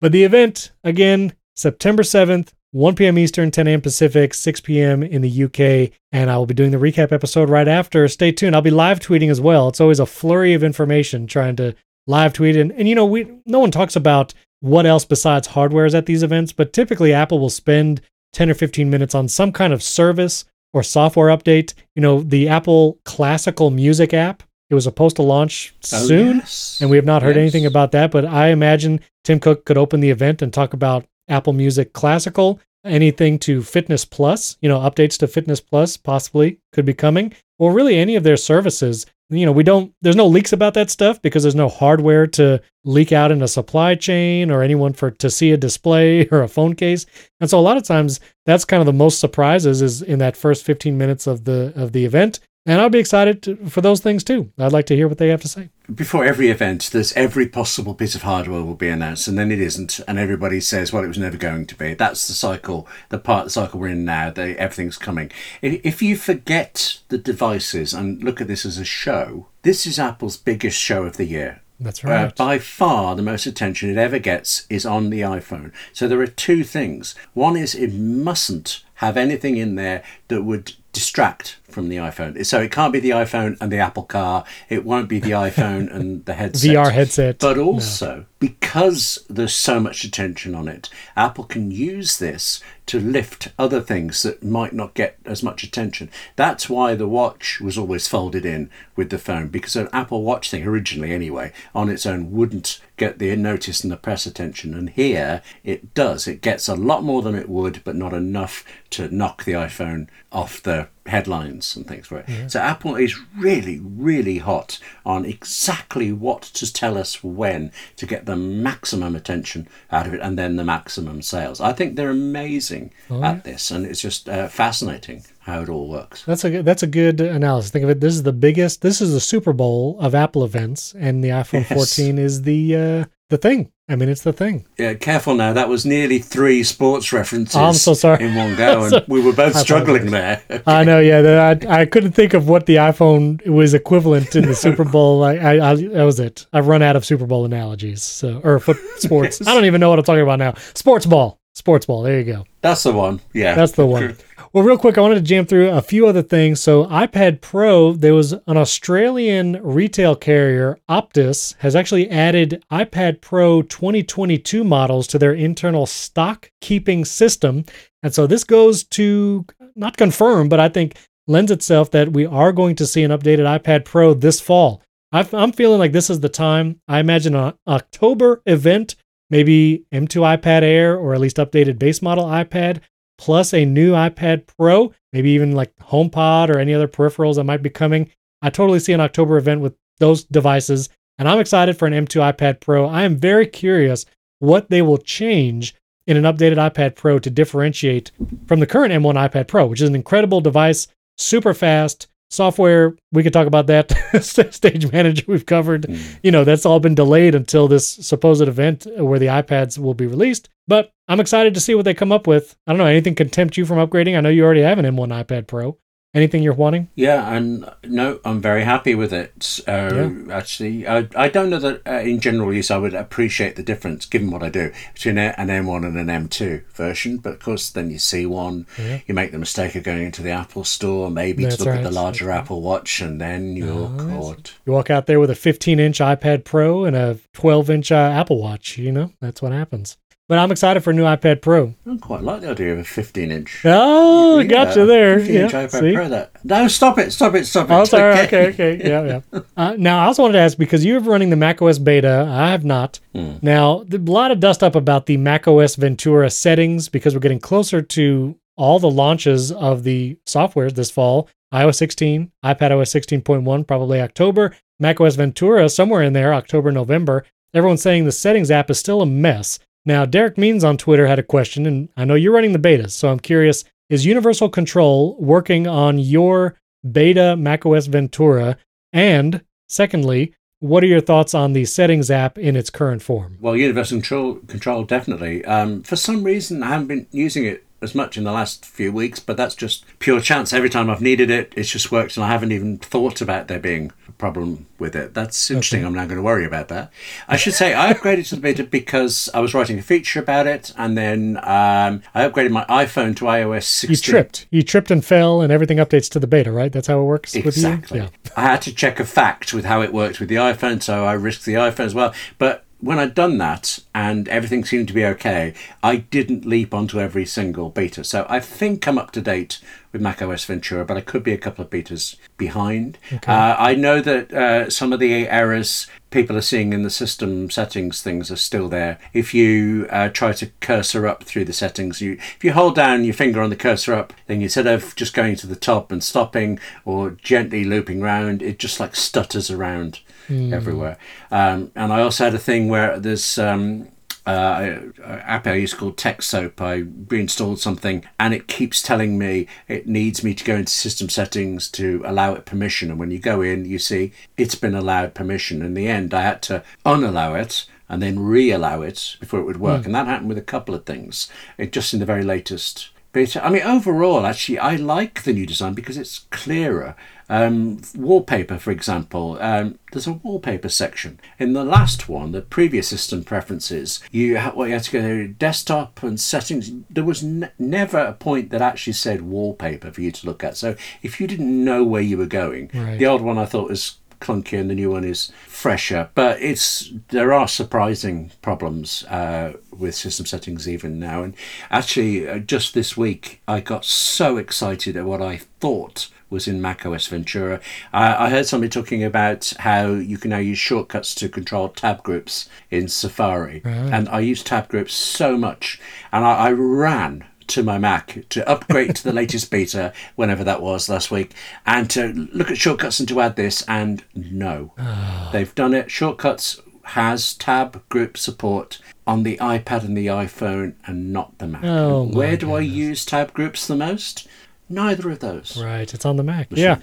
But the event again, September 7th, 1 p.m. Eastern, 10 a.m. Pacific, 6 p.m. in the UK, and I will be doing the recap episode right after. Stay tuned. I'll be live tweeting as well. It's always a flurry of information trying to live tweet and, and you know, we no one talks about what else besides hardware is at these events, but typically Apple will spend 10 or 15 minutes on some kind of service or software update. You know, the Apple Classical Music app, it was supposed to launch Oh, soon. yes. And we have not heard Yes. anything about that, but I imagine Tim Cook could open the event and talk about Apple Music Classical, anything to Fitness Plus, you know, updates to Fitness Plus possibly could be coming, or really any of their services. You know, we don't, there's no leaks about that stuff because there's no hardware to leak out in a supply chain or anyone for to see a display or a phone case. And so a lot of times that's kind of the most surprises is in that first 15 minutes of the of the event. And I'll be excited to, for those things too. I'd like to hear what they have to say. Before every event, there's every possible piece of hardware will be announced, and then it isn't, and everybody says, "Well, it was never going to be." That's the cycle, the part of the cycle we're in now. They, everything's coming. I- If you forget the devices and look at this as a show, this is Apple's biggest show of the year. That's Uh, right. by far, the most attention it ever gets is on the iPhone. So there are two things. One is it mustn't have anything in there that would distract from the iPhone. So it can't be the iPhone and the Apple Car. It won't be the iPhone and the headset. VR headset. But No. also, because there's so much attention on it, Apple can use this to lift other things that might not get as much attention. That's why the watch was always folded in with the phone, because an Apple Watch thing, originally anyway, on its own wouldn't get the notice and the press attention. And here it does. It gets a lot more than it would, but not enough to knock the iPhone off the headlines and things for it. So Apple is really, really hot on exactly what to tell us when to get the maximum attention out of it and then the maximum sales. I think they're amazing at this, and it's just uh, fascinating how it all works. That's a good- that's a good analysis. Think of it. This is the biggest. This is the Super Bowl of Apple events, and the iPhone Yes. 14 is the uh, the thing. I mean, it's the thing. Yeah, careful now. That was nearly three sports references Oh, I'm so sorry. in one go, and we were both struggling there. I know. Yeah, I I couldn't think of what the iPhone was equivalent in the Super Bowl. I, I, I that was it. I've run out of Super Bowl analogies. So or foot sports. I don't even know what I'm talking about now. Sports ball. Sports Ball. There you go. That's the one. Yeah. That's the one. Well, real quick, I wanted to jam through a few other things. So, iPad Pro, there was an Australian retail carrier, Optus, has actually added iPad Pro 2022 models to their internal stock keeping system. And so, this goes to not confirm, but I think lends itself that we are going to see an updated iPad Pro this fall. I'm feeling like this is the time. I imagine an October event, maybe M2 iPad Air or at least updated base model iPad, plus a new iPad Pro, maybe even like HomePod or any other peripherals that might be coming. I totally see an October event with those devices, and I'm excited for an M2 iPad Pro. I am very curious what they will change in an updated iPad Pro to differentiate from the current M1 iPad Pro, which is an incredible device, super fast, software we could talk about that. Stage manager we've covered. Mm. you know that's all been delayed until this supposed event where the ipads will be released. But i'm excited to see what they come up with. I don't know anything can tempt you from upgrading? I know you already have an m1 ipad pro Anything you're wanting? Yeah, and no, I'm very happy with it. Uh, yeah. Actually, I, I don't know that uh, in general use I would appreciate the difference, given what I do, between an M1 and an M2 version. But of course, then you see one, yeah. you make the mistake of going into the Apple store, maybe That's to look right. at the larger Apple Watch, and then you're oh, caught. You walk out there with a 15 inch iPad Pro and a 12 inch uh, Apple Watch. You know, that's what happens. But I'm excited for a new iPad Pro. I quite like the idea of a 15 inch. Oh, yeah, got you there. 15 inch yeah, iPad see? Pro. That. No, stop it, stop it, stop it. Oh, sorry. Okay, okay. okay. Yeah, yeah. Uh, now, I also wanted to ask because you're running the macOS beta. I have not. Hmm. Now, a lot of dust up about the macOS Ventura settings because we're getting closer to all the launches of the software this fall iOS 16, iPadOS 16.1, probably October, macOS Ventura, somewhere in there, October, November. Everyone's saying the settings app is still a mess. Now, Derek Means on Twitter had a question, and I know you're running the betas, so I'm curious is Universal Control working on your beta macOS Ventura? And secondly, what are your thoughts on the settings app in its current form? Well, Universal Control, control definitely. Um, for some reason, I haven't been using it as much in the last few weeks, but that's just pure chance. Every time I've needed it, it's just worked, and I haven't even thought about there being a problem with it. That's interesting. Okay. I'm not going to worry about that. I should say I upgraded to the beta because I was writing a feature about it, and then um, I upgraded my iPhone to iOS 16. You tripped. You tripped and fell, and everything updates to the beta, right? That's how it works exactly. Yeah. I had to check a fact with how it worked with the iPhone, so I risked the iPhone as well. But when I'd done that and everything seemed to be okay, I didn't leap onto every single beta. So I think I'm up to date with macOS Ventura, but I could be a couple of betas behind. Okay. Uh, I know that uh, some of the errors people are seeing in the system settings things are still there. If you uh, try to cursor up through the settings, you if you hold down your finger on the cursor up, then instead of just going to the top and stopping or gently looping round, it just like stutters around mm. everywhere. Um, and I also had a thing where there's um, uh, app I use called TextSoap. I reinstalled something and it keeps telling me it needs me to go into system settings to allow it permission. And when you go in, you see it's been allowed permission. In the end, I had to unallow it and then re-allow it before it would work. Mm. And that happened with a couple of things. It just in the very latest I mean, overall, actually, I like the new design because it's clearer. Um, wallpaper, for example, um, there's a wallpaper section. In the last one, the previous system preferences, you had, well, you had to go to desktop and settings. There was ne- never a point that actually said wallpaper for you to look at. So if you didn't know where you were going, right. the old one I thought was clunky and the new one is fresher. But it's there are surprising problems uh, with system settings even now. And actually, uh, just this week, I got so excited at what I thought was in macOS Ventura. Uh, I heard somebody talking about how you can now use shortcuts to control tab groups in Safari. Right. And I use tab groups so much. And I, I ran to my Mac to upgrade to the latest beta, whenever that was last week, and to look at shortcuts and to add this. And no, they've done it. Shortcuts has tab group support on the iPad and the iPhone and not the Mac. Oh, Where do goodness. I use tab groups the most? Neither of those. Right, it's on the Mac. Yeah.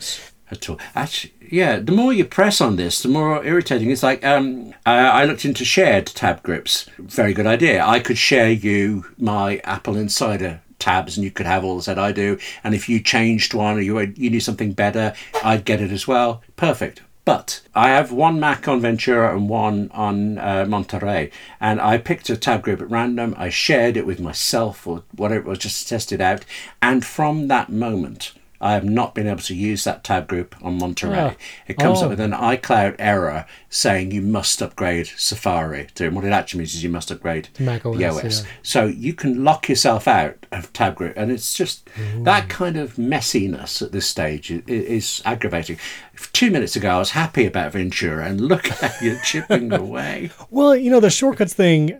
At all. Actually, yeah, the more you press on this, the more irritating. It's like um, I, I looked into shared tab groups. Very good idea. I could share you my Apple Insider tabs and you could have all that I do. And if you changed one or you, you knew something better, I'd get it as well. Perfect. But I have one Mac on Ventura and one on uh, Monterey, and I picked a tab group at random. I shared it with myself or whatever it was, just to test it out. And from that moment, I have not been able to use that tab group on Monterey. Oh. It comes Oh. up with an iCloud error saying you must upgrade Safari to, and what it actually means is you must upgrade Mac OS, the OS. yeah. So you can lock yourself out of tab group, and it's just that kind of messiness at this stage is, is aggravating. Two minutes ago, I was happy about Ventura, and look how you're chipping away. Well, you know, the shortcuts thing,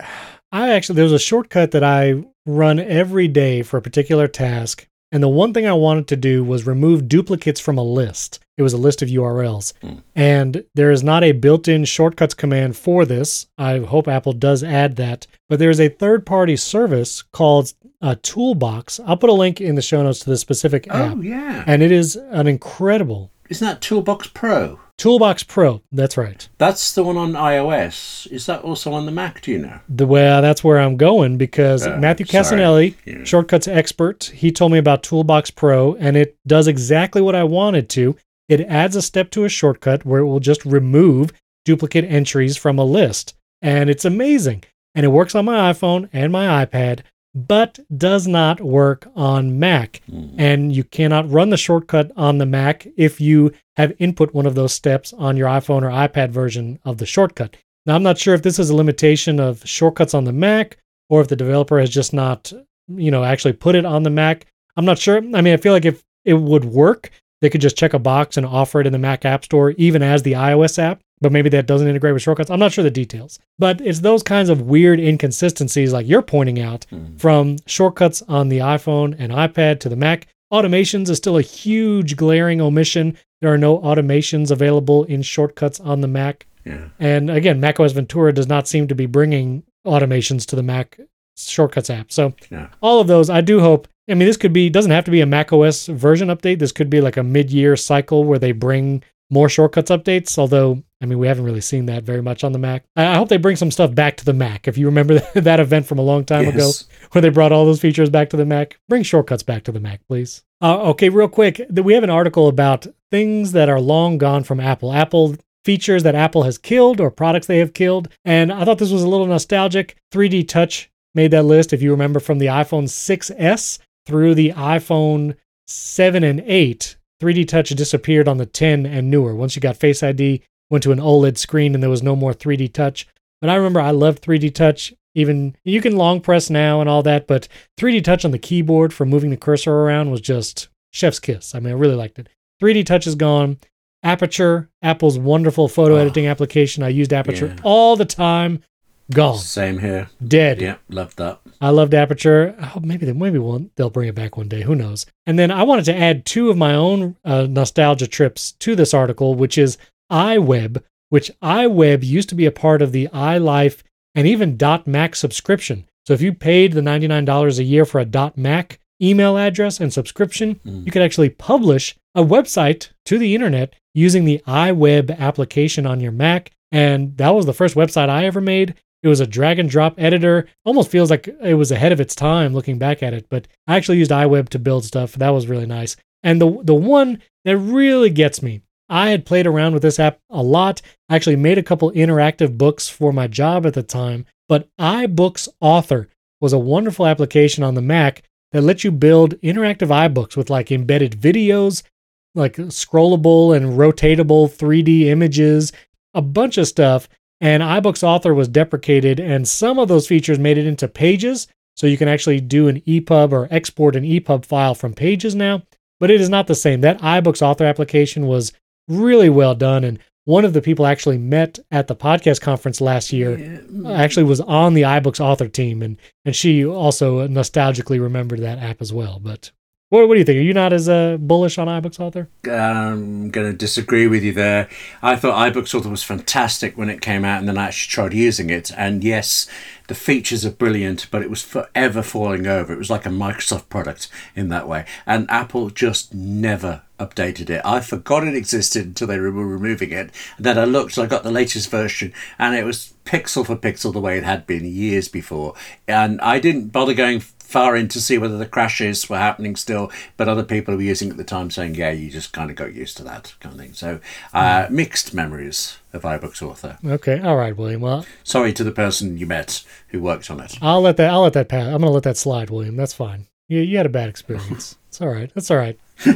I actually, there's a shortcut that I run every day for a particular task. And the one thing I wanted to do was remove duplicates from a list. It was a list of URLs. And there is not a built in shortcuts command for this. I hope Apple does add that. But there's a third party service called uh, Toolbox. I'll put a link in the show notes to the specific app. Oh yeah, And it is an incredible isn't that Toolbox Pro? Toolbox Pro. That's right. That's the one on iOS. Is that also on the Mac? Do you know? the well that's where i'm going because Oh, matthew Cassinelli Yeah. shortcuts expert he told me about toolbox pro and it does exactly what i wanted to it adds a step to a shortcut where it will just remove duplicate entries from a list and it's amazing and it works on my iphone and my ipad but does not work on mac hmm. and you cannot run the shortcut on the mac if you have input one of those steps on your iphone or ipad version of the shortcut now, I'm not sure if this is a limitation of shortcuts on the Mac or if the developer has just not, you know, actually put it on the Mac. I'm not sure. I mean, I feel like if it would work, they could just check a box and offer it in the Mac App Store, even as the iOS app, but maybe that doesn't integrate with shortcuts. I'm not sure the details. But it's those kinds of weird inconsistencies, like you're pointing out, hmm. from shortcuts on the iPhone and iPad to the Mac. Automations is still a huge glaring omission. There are no automations available in shortcuts on the Mac. Yeah. And again, macOS Ventura does not seem to be bringing automations to the Mac Shortcuts app. So Yeah. all of those, I do hope. I mean, this could be doesn't have to be a macOS version update. This could be like a mid-year cycle where they bring more shortcuts updates. Although, I mean, we haven't really seen that very much on the Mac. I, hope they bring some stuff back to the Mac. If you remember that event from a long time ago, where they brought all those features back to the Mac. Bring shortcuts back to the Mac, please. Uh, okay, real quick, we have an article about things that are long gone from Apple. Apple features that Apple has killed or products they have killed. And I thought this was a little nostalgic. 3D Touch made that list, if you remember, from the iPhone 6S through the iPhone 7 and 8. 3D Touch disappeared on the 10 and newer. Once you got Face ID, went to an OLED screen and there was no more 3D Touch. But I remember I loved 3D Touch. Even you can long press now and all that, but 3D Touch on the keyboard for moving the cursor around was just chef's kiss. I mean, I really liked it. 3D Touch is gone. Aperture, Apple's wonderful photo Oh. editing application. I used Aperture Yeah. all the time. Gone, Same here. dead. Yeah, loved that. I loved Aperture. Oh, maybe they maybe one they'll bring it back one day. Who knows? And then I wanted to add two of my own uh, nostalgia trips to this article, which is iWeb, which iWeb used to be a part of the iLife and even .Mac subscription. So if you paid the ninety nine dollars a year for a .Mac email address and subscription, you could actually publish a website to the internet using the iWeb application on your Mac. And that was the first website I ever made. It was a drag and drop editor. Almost feels like it was ahead of its time looking back at it, but I actually used iWeb to build stuff. That was really nice. And the the one that really gets me, I had played around with this app a lot. I actually made a couple interactive books for my job at the time, but iBooks Author was a wonderful application on the Mac that lets you build interactive iBooks with like embedded videos, like scrollable and rotatable 3D images, a bunch of stuff. And iBooks Author was deprecated, and some of those features made it into pages. So you can actually do an EPUB or export an EPUB file from pages now, but it is not the same. That iBooks Author application was really well done. And one of the people I actually met at the podcast conference last year actually was on the iBooks Author team, and, and she also nostalgically remembered that app as well. But what, what do you think? Are you not as uh, bullish on iBooks Author? I'm going to disagree with you there. I thought iBooks Author was fantastic when it came out, and then I actually tried using it. And yes, the features are brilliant, but it was forever falling over. It was like a Microsoft product in that way. And Apple just never updated it. I forgot it existed until they were removing it. And then I looked, I got the latest version, and it was pixel for pixel the way it had been years before. And I didn't bother going far in to see whether the crashes were happening still, but other people who were using it at the time saying, yeah, you just kind of got used to that kind of thing. So uh, mixed memories of iBooks Author. Okay, all right, William. Well, Sorry to the person you met who worked on it. I'll let that. I'll let that pass. I'm gonna let that slide, William. That's fine. You, you had a bad experience. It's all right. That's all right.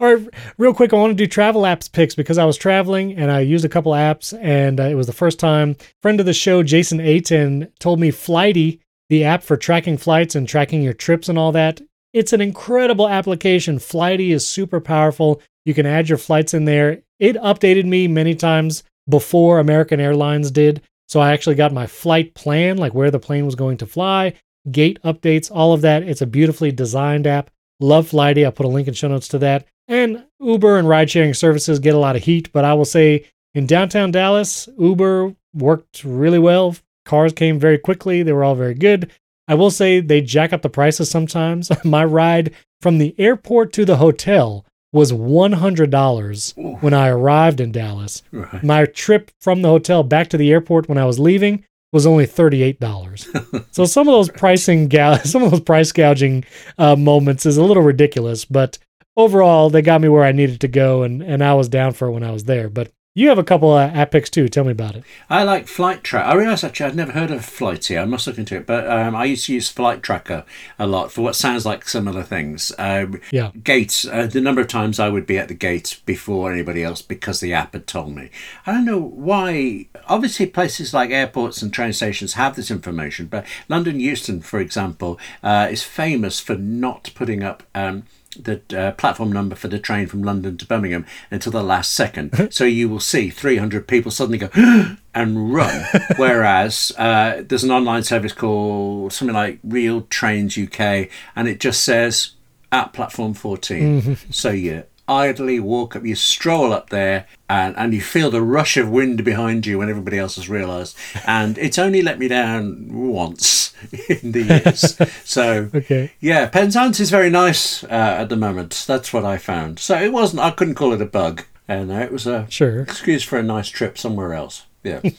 all right. Real quick, I want to do travel apps picks because I was traveling and I used a couple apps, and uh, it was the first time. Friend of the show, Jason Aten, told me Flighty, the app for tracking flights and tracking your trips and all that. It's an incredible application. Flighty is super powerful. You can add your flights in there. It updated me many times before American Airlines did. So I actually got my flight plan, like where the plane was going to fly, gate updates, all of that. It's a beautifully designed app. Love Flighty. I'll put a link in show notes to that. And Uber and ride sharing services get a lot of heat, but I will say in downtown Dallas, Uber worked really well. Cars came very quickly. They were all very good. I will say they jack up the prices sometimes. My ride from the airport to the hotel was $100 when I arrived in Dallas. Right. My trip from the hotel back to the airport when I was leaving was only $38. so some of those pricing gou- some of those price gouging uh, moments is a little ridiculous, but overall they got me where I needed to go and and I was down for it when I was there. But you have a couple of app picks too. Tell me about it. I like Flight Track. I realise actually I'd never heard of Flighty. I must look into it. But um, I used to use Flight Tracker a lot for what sounds like similar things. Um, Yeah. Gates, uh, the number of times I would be at the gate before anybody else because the app had told me. I don't know why. Obviously, places like airports and train stations have this information, but London Euston, for example, uh, is famous for not putting up. Um, the uh, platform number for the train from London to Birmingham until the last second. so you will see 300 people suddenly go and run. Whereas uh, there's an online service called something like Real Trains UK, and it just says at platform 14. So you idly walk up, you stroll up there, and, and you feel the rush of wind behind you when everybody else has realised. And it's only let me down once in the years. so Okay. yeah, Penzance is very nice uh, at the moment. That's what I found. So it wasn't. I couldn't call it a bug. And uh, it was a Sure. excuse for a nice trip somewhere else. Yeah.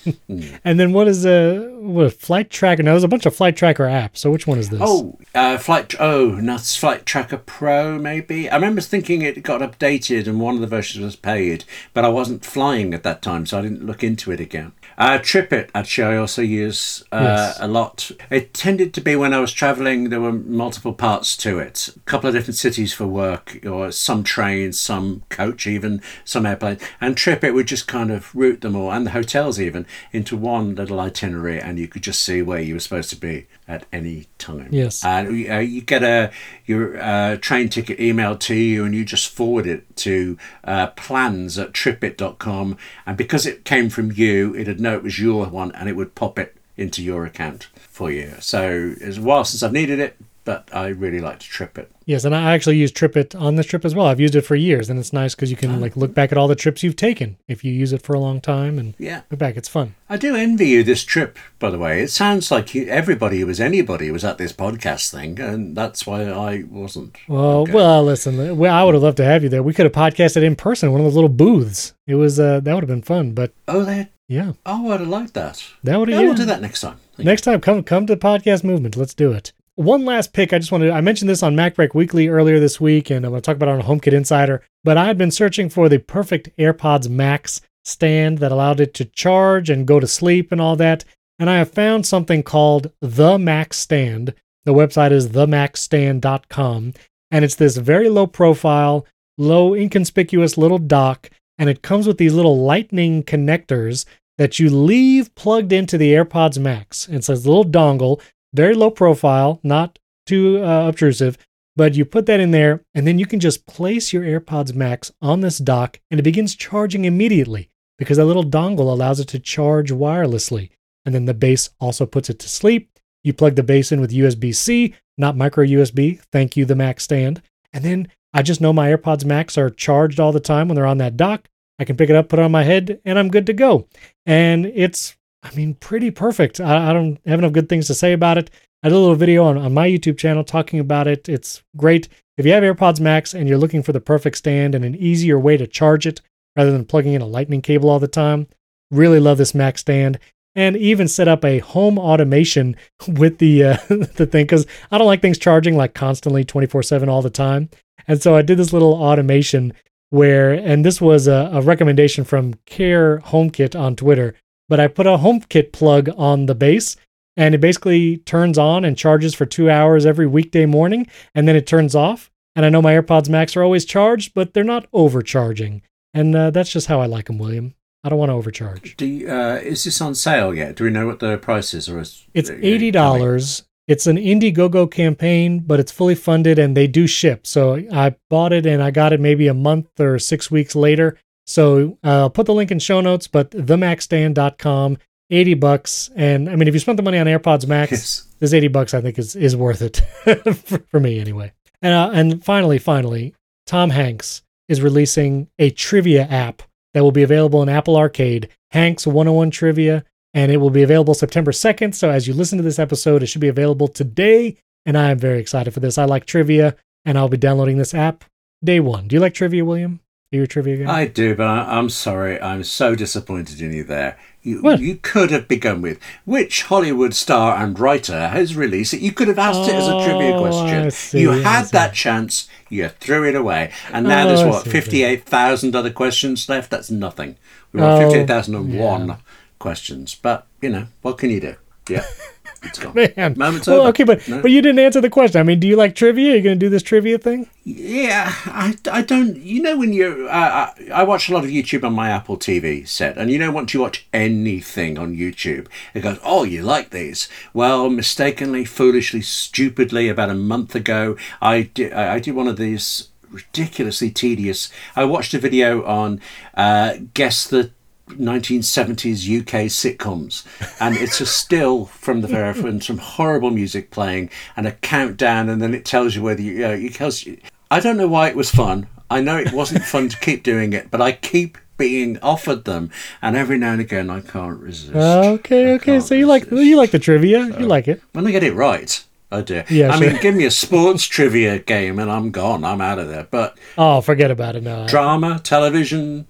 And then what is a what a flight tracker? Now there's a bunch of flight tracker apps. So which one is this? Oh, uh, flight. Oh, not Flight Tracker Pro, maybe. I remember thinking it got updated and one of the versions was paid, but I wasn't flying at that time, so I didn't look into it again. Uh, TripIt, actually, I also use uh, Yes. a lot. It tended to be when I was traveling, there were multiple parts to it. A couple of different cities for work, or some train, some coach, even some airplane. And TripIt would just kind of route them all, and the hotels even, into one little itinerary, and you could just see where you were supposed to be at any time. Yes. And uh, you get a your uh, train ticket emailed to you, and you just forward it to uh, plans at tripit.com. And because it came from you, it'd know it was your one, and it would pop it into your account for you. So it's a while since I've needed it, but I really like to TripIt. Yes, and I actually use TripIt on this trip as well. I've used it for years, and it's nice because you can like look back at all the trips you've taken if you use it for a long time and Yeah. look back. It's fun. I do envy you this trip, by the way. It sounds like you, everybody who was anybody was at this podcast thing, and that's why I wasn't. Well, Okay. well, listen. Well, I would have loved to have you there. We could have podcasted in person, one of those little booths. It was uh, that would have been fun. But Oh, they. Yeah, Oh, I'd have liked that. that would Yeah, have. we'll do that next time. Next time, come come to podcast movement. Let's do it. One last pick. I just wanted. I mentioned this on MacBreak Weekly earlier this week, and I'm going to talk about it on HomeKit Insider. But I had been searching for the perfect AirPods Max stand that allowed it to charge and go to sleep and all that. And I have found something called the Max Stand. The website is themaxstand.com, and it's this very low profile, low inconspicuous little dock, and it comes with these little lightning connectors that you leave plugged into the AirPods Max. It's a little dongle, very low profile, not too uh, obtrusive, but you put that in there, and then you can just place your AirPods Max on this dock, and it begins charging immediately because that little dongle allows it to charge wirelessly. And then the base also puts it to sleep. You plug the base in with USB C, not micro USB. Thank you, the Max stand. And then I just know my AirPods Max are charged all the time when they're on that dock. I can pick it up, put it on my head, and I'm good to go. And it's, I mean, pretty perfect. I, I don't have enough good things to say about it. I did a little video on, on my YouTube channel talking about it. It's great. If you have AirPods Max and you're looking for the perfect stand and an easier way to charge it rather than plugging in a lightning cable all the time, really love this Max stand. and even set up a home automation with the uh, the thing because I don't like things charging like constantly 24 7 all the time. And so I did this little automation where, and this was a, a recommendation from Care HomeKit on Twitter, but I put a HomeKit plug on the base and it basically turns on and charges for two hours every weekday morning and then it turns off. And I know my AirPods Max are always charged, but they're not overcharging. And uh, that's just how I like them, William. I don't want to overcharge. Do you, uh, is this on sale yet? Do we know what the price is, or is it's eighty dollars? It's an Indiegogo campaign, but it's fully funded and they do ship. So I bought it and I got it maybe a month or six weeks later. So uh, I'll put the link in show notes, but themaxstand.com, 80 bucks. And I mean, if you spent the money on AirPods Max, Yes. this 80 bucks I think is, is worth it for, for me anyway. And, uh, and finally, finally, Tom Hanks is releasing a trivia app that will be available in Apple Arcade, Hanx 101 Trivia, and it will be available September 2nd. So as you listen to this episode, it should be available today. And I am very excited for this. I like trivia, and I'll be downloading this app day one. Do you like trivia, William? Are you a trivia guy? I do, but I, I'm sorry. I'm so disappointed in you there. You, What? you could have begun with which Hollywood star and writer has released it. You could have asked it as a trivia Oh, question. See, you had that chance. You threw it away, and now Oh, there's what fifty-eight thousand other questions left. That's nothing. We Oh, want and one yeah. Questions, but you know what can you do? Yeah, it's gone. Man. Moment's well, over. okay, but No. but you didn't answer the question. I mean, do you like trivia? Are you going to do this trivia thing? Yeah, I, I don't. You know, when you uh, I, I watch a lot of YouTube on my Apple TV set, and you know, once you watch anything on YouTube, it goes, "Oh, you like these?" Well, mistakenly, foolishly, stupidly, about a month ago, I did I I did one of these ridiculously tedious. I watched a video on uh, guess the 1970s UK sitcoms, and it's a still from the very and some horrible music playing and a countdown, and then it tells you whether you. Uh, it tells you. I don't know why it was fun. I know it wasn't fun to keep doing it, but I keep being offered them, and every now and again I can't resist. Okay, I okay. So you like you like the trivia? You like it? when I get it right. I do. Yeah, I sure. mean, give me a sports trivia game and I'm gone. I'm out of there. But Oh, forget about it. No. I- drama, television,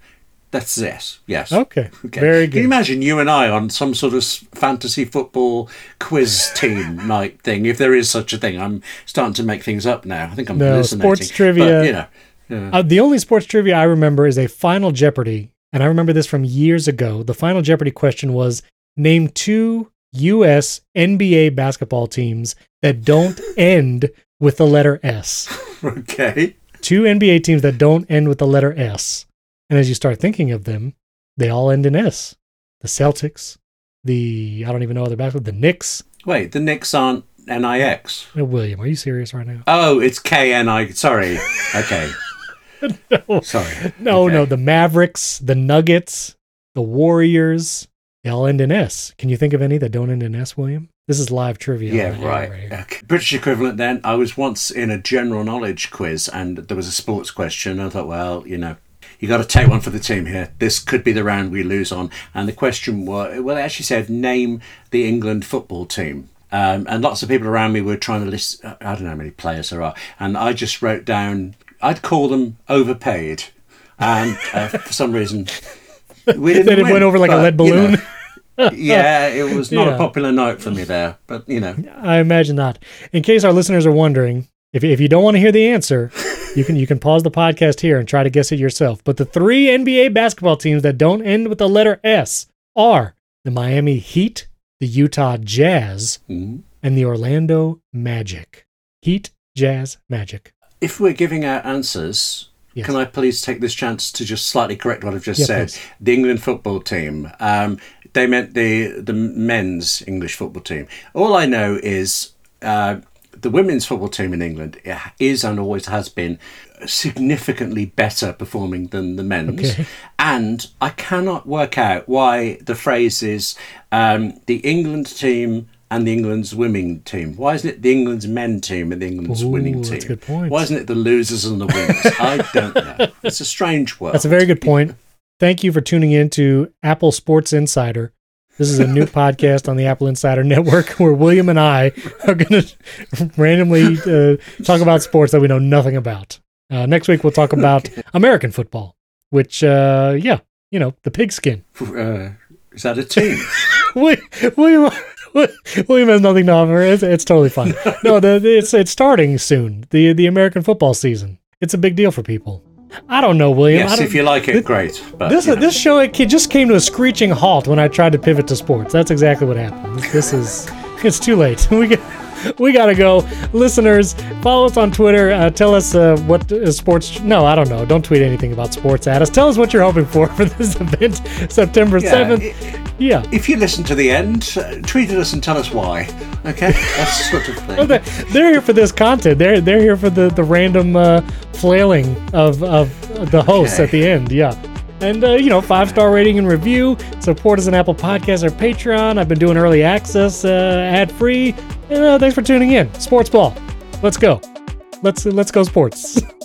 that's yes. Yes. Okay. Okay. Very Can you imagine you and I on some sort of fantasy football quiz team night thing? If there is such a thing, I'm starting to make things up now. I think I'm listening. No, hallucinating. sports trivia- But, you know, yeah. Uh, the only sports trivia I remember is a Final Jeopardy, and I remember this from years ago. The Final Jeopardy question was name two U.S. NBA basketball teams that don't end with the letter S. okay. Two NBA teams that don't end with the letter S. And as you start thinking of them, they all end in S. The Celtics, the I don't even know other basketball, the Knicks. Wait, the Knicks aren't NIX. Uh, William, are you serious right now? Oh, it's KNI. Sorry. Okay. no, Sorry. no, Okay. no. The Mavericks, the Nuggets, the Warriors, they all end in S. Can you think of any that don't end in S, William? This is live trivia. Yeah, air right. Okay. British equivalent then. I was once in a general knowledge quiz and there was a sports question. I thought, well, you know, you got to take one for the team here. This could be the round we lose on. And the question was, well, it actually said, name the England football team. Um, and lots of people around me were trying to list, I don't know how many players there are. And I just wrote down, I'd call them overpaid. And uh, for some reason, we didn't Then it win, went over like a but, lead you know, balloon. yeah, it was not Yeah. a popular night for me there. But, you know, I imagine that. In case our listeners are wondering, if, if you don't want to hear the answer, you can you can pause the podcast here and try to guess it yourself. But the three NBA basketball teams that don't end with the letter S are the Miami Heat, the Utah Jazz, mhm. and the Orlando Magic. Heat, Jazz, Magic. if we're giving out answers, Yes. can I please take this chance to just slightly correct what I've just Yeah, said? please. The England football team. Um, they meant the the men's English football team. All I know is uh, the women's football team in England is and always has been significantly better performing than the men's. Okay. And I cannot work out why the phrase is um, the England team and the England's women team. Why isn't it the England's men team and the England's Ooh, winning that's team? a good point. Why isn't it the losers and the winners? I don't know. It's a strange world. That's a very good point. Thank you for tuning in to Apple Sports Insider. This is a new podcast on the Apple Insider Network where William and I are going to randomly uh, talk about sports that we know nothing about. Uh, next week, we'll talk about American football, which, uh, yeah, you know, the pigskin. Uh, Is that a team? William, William has nothing to offer. It's, it's totally fine. No, the, it's it's starting soon. The the American football season. It's a big deal for people. I don't know, William. I yes, if you like it, great. But This you know. this show it just came to a screeching halt when I tried to pivot to sports. That's exactly what happened. This is it's too late. We get we gotta go, listeners. Follow us on Twitter. Uh, tell us uh, what uh, sports. No, I don't know. Don't tweet anything about sports at us. Tell us what you're hoping for for this event, September Yeah, seventh. i- Yeah. If you listen to the end, uh, tweet at us and tell us why. Okay, that's the sort of thing. They- They're here for this content. They're they're here for the the random uh, flailing of of the hosts Okay. at the end. Yeah. And uh, you know, five star rating and review. Support us on Apple podcast or Patreon. I've been doing early access, uh, ad free. And uh, thanks for tuning in. Sports ball. Let's go. Let's let's go sports.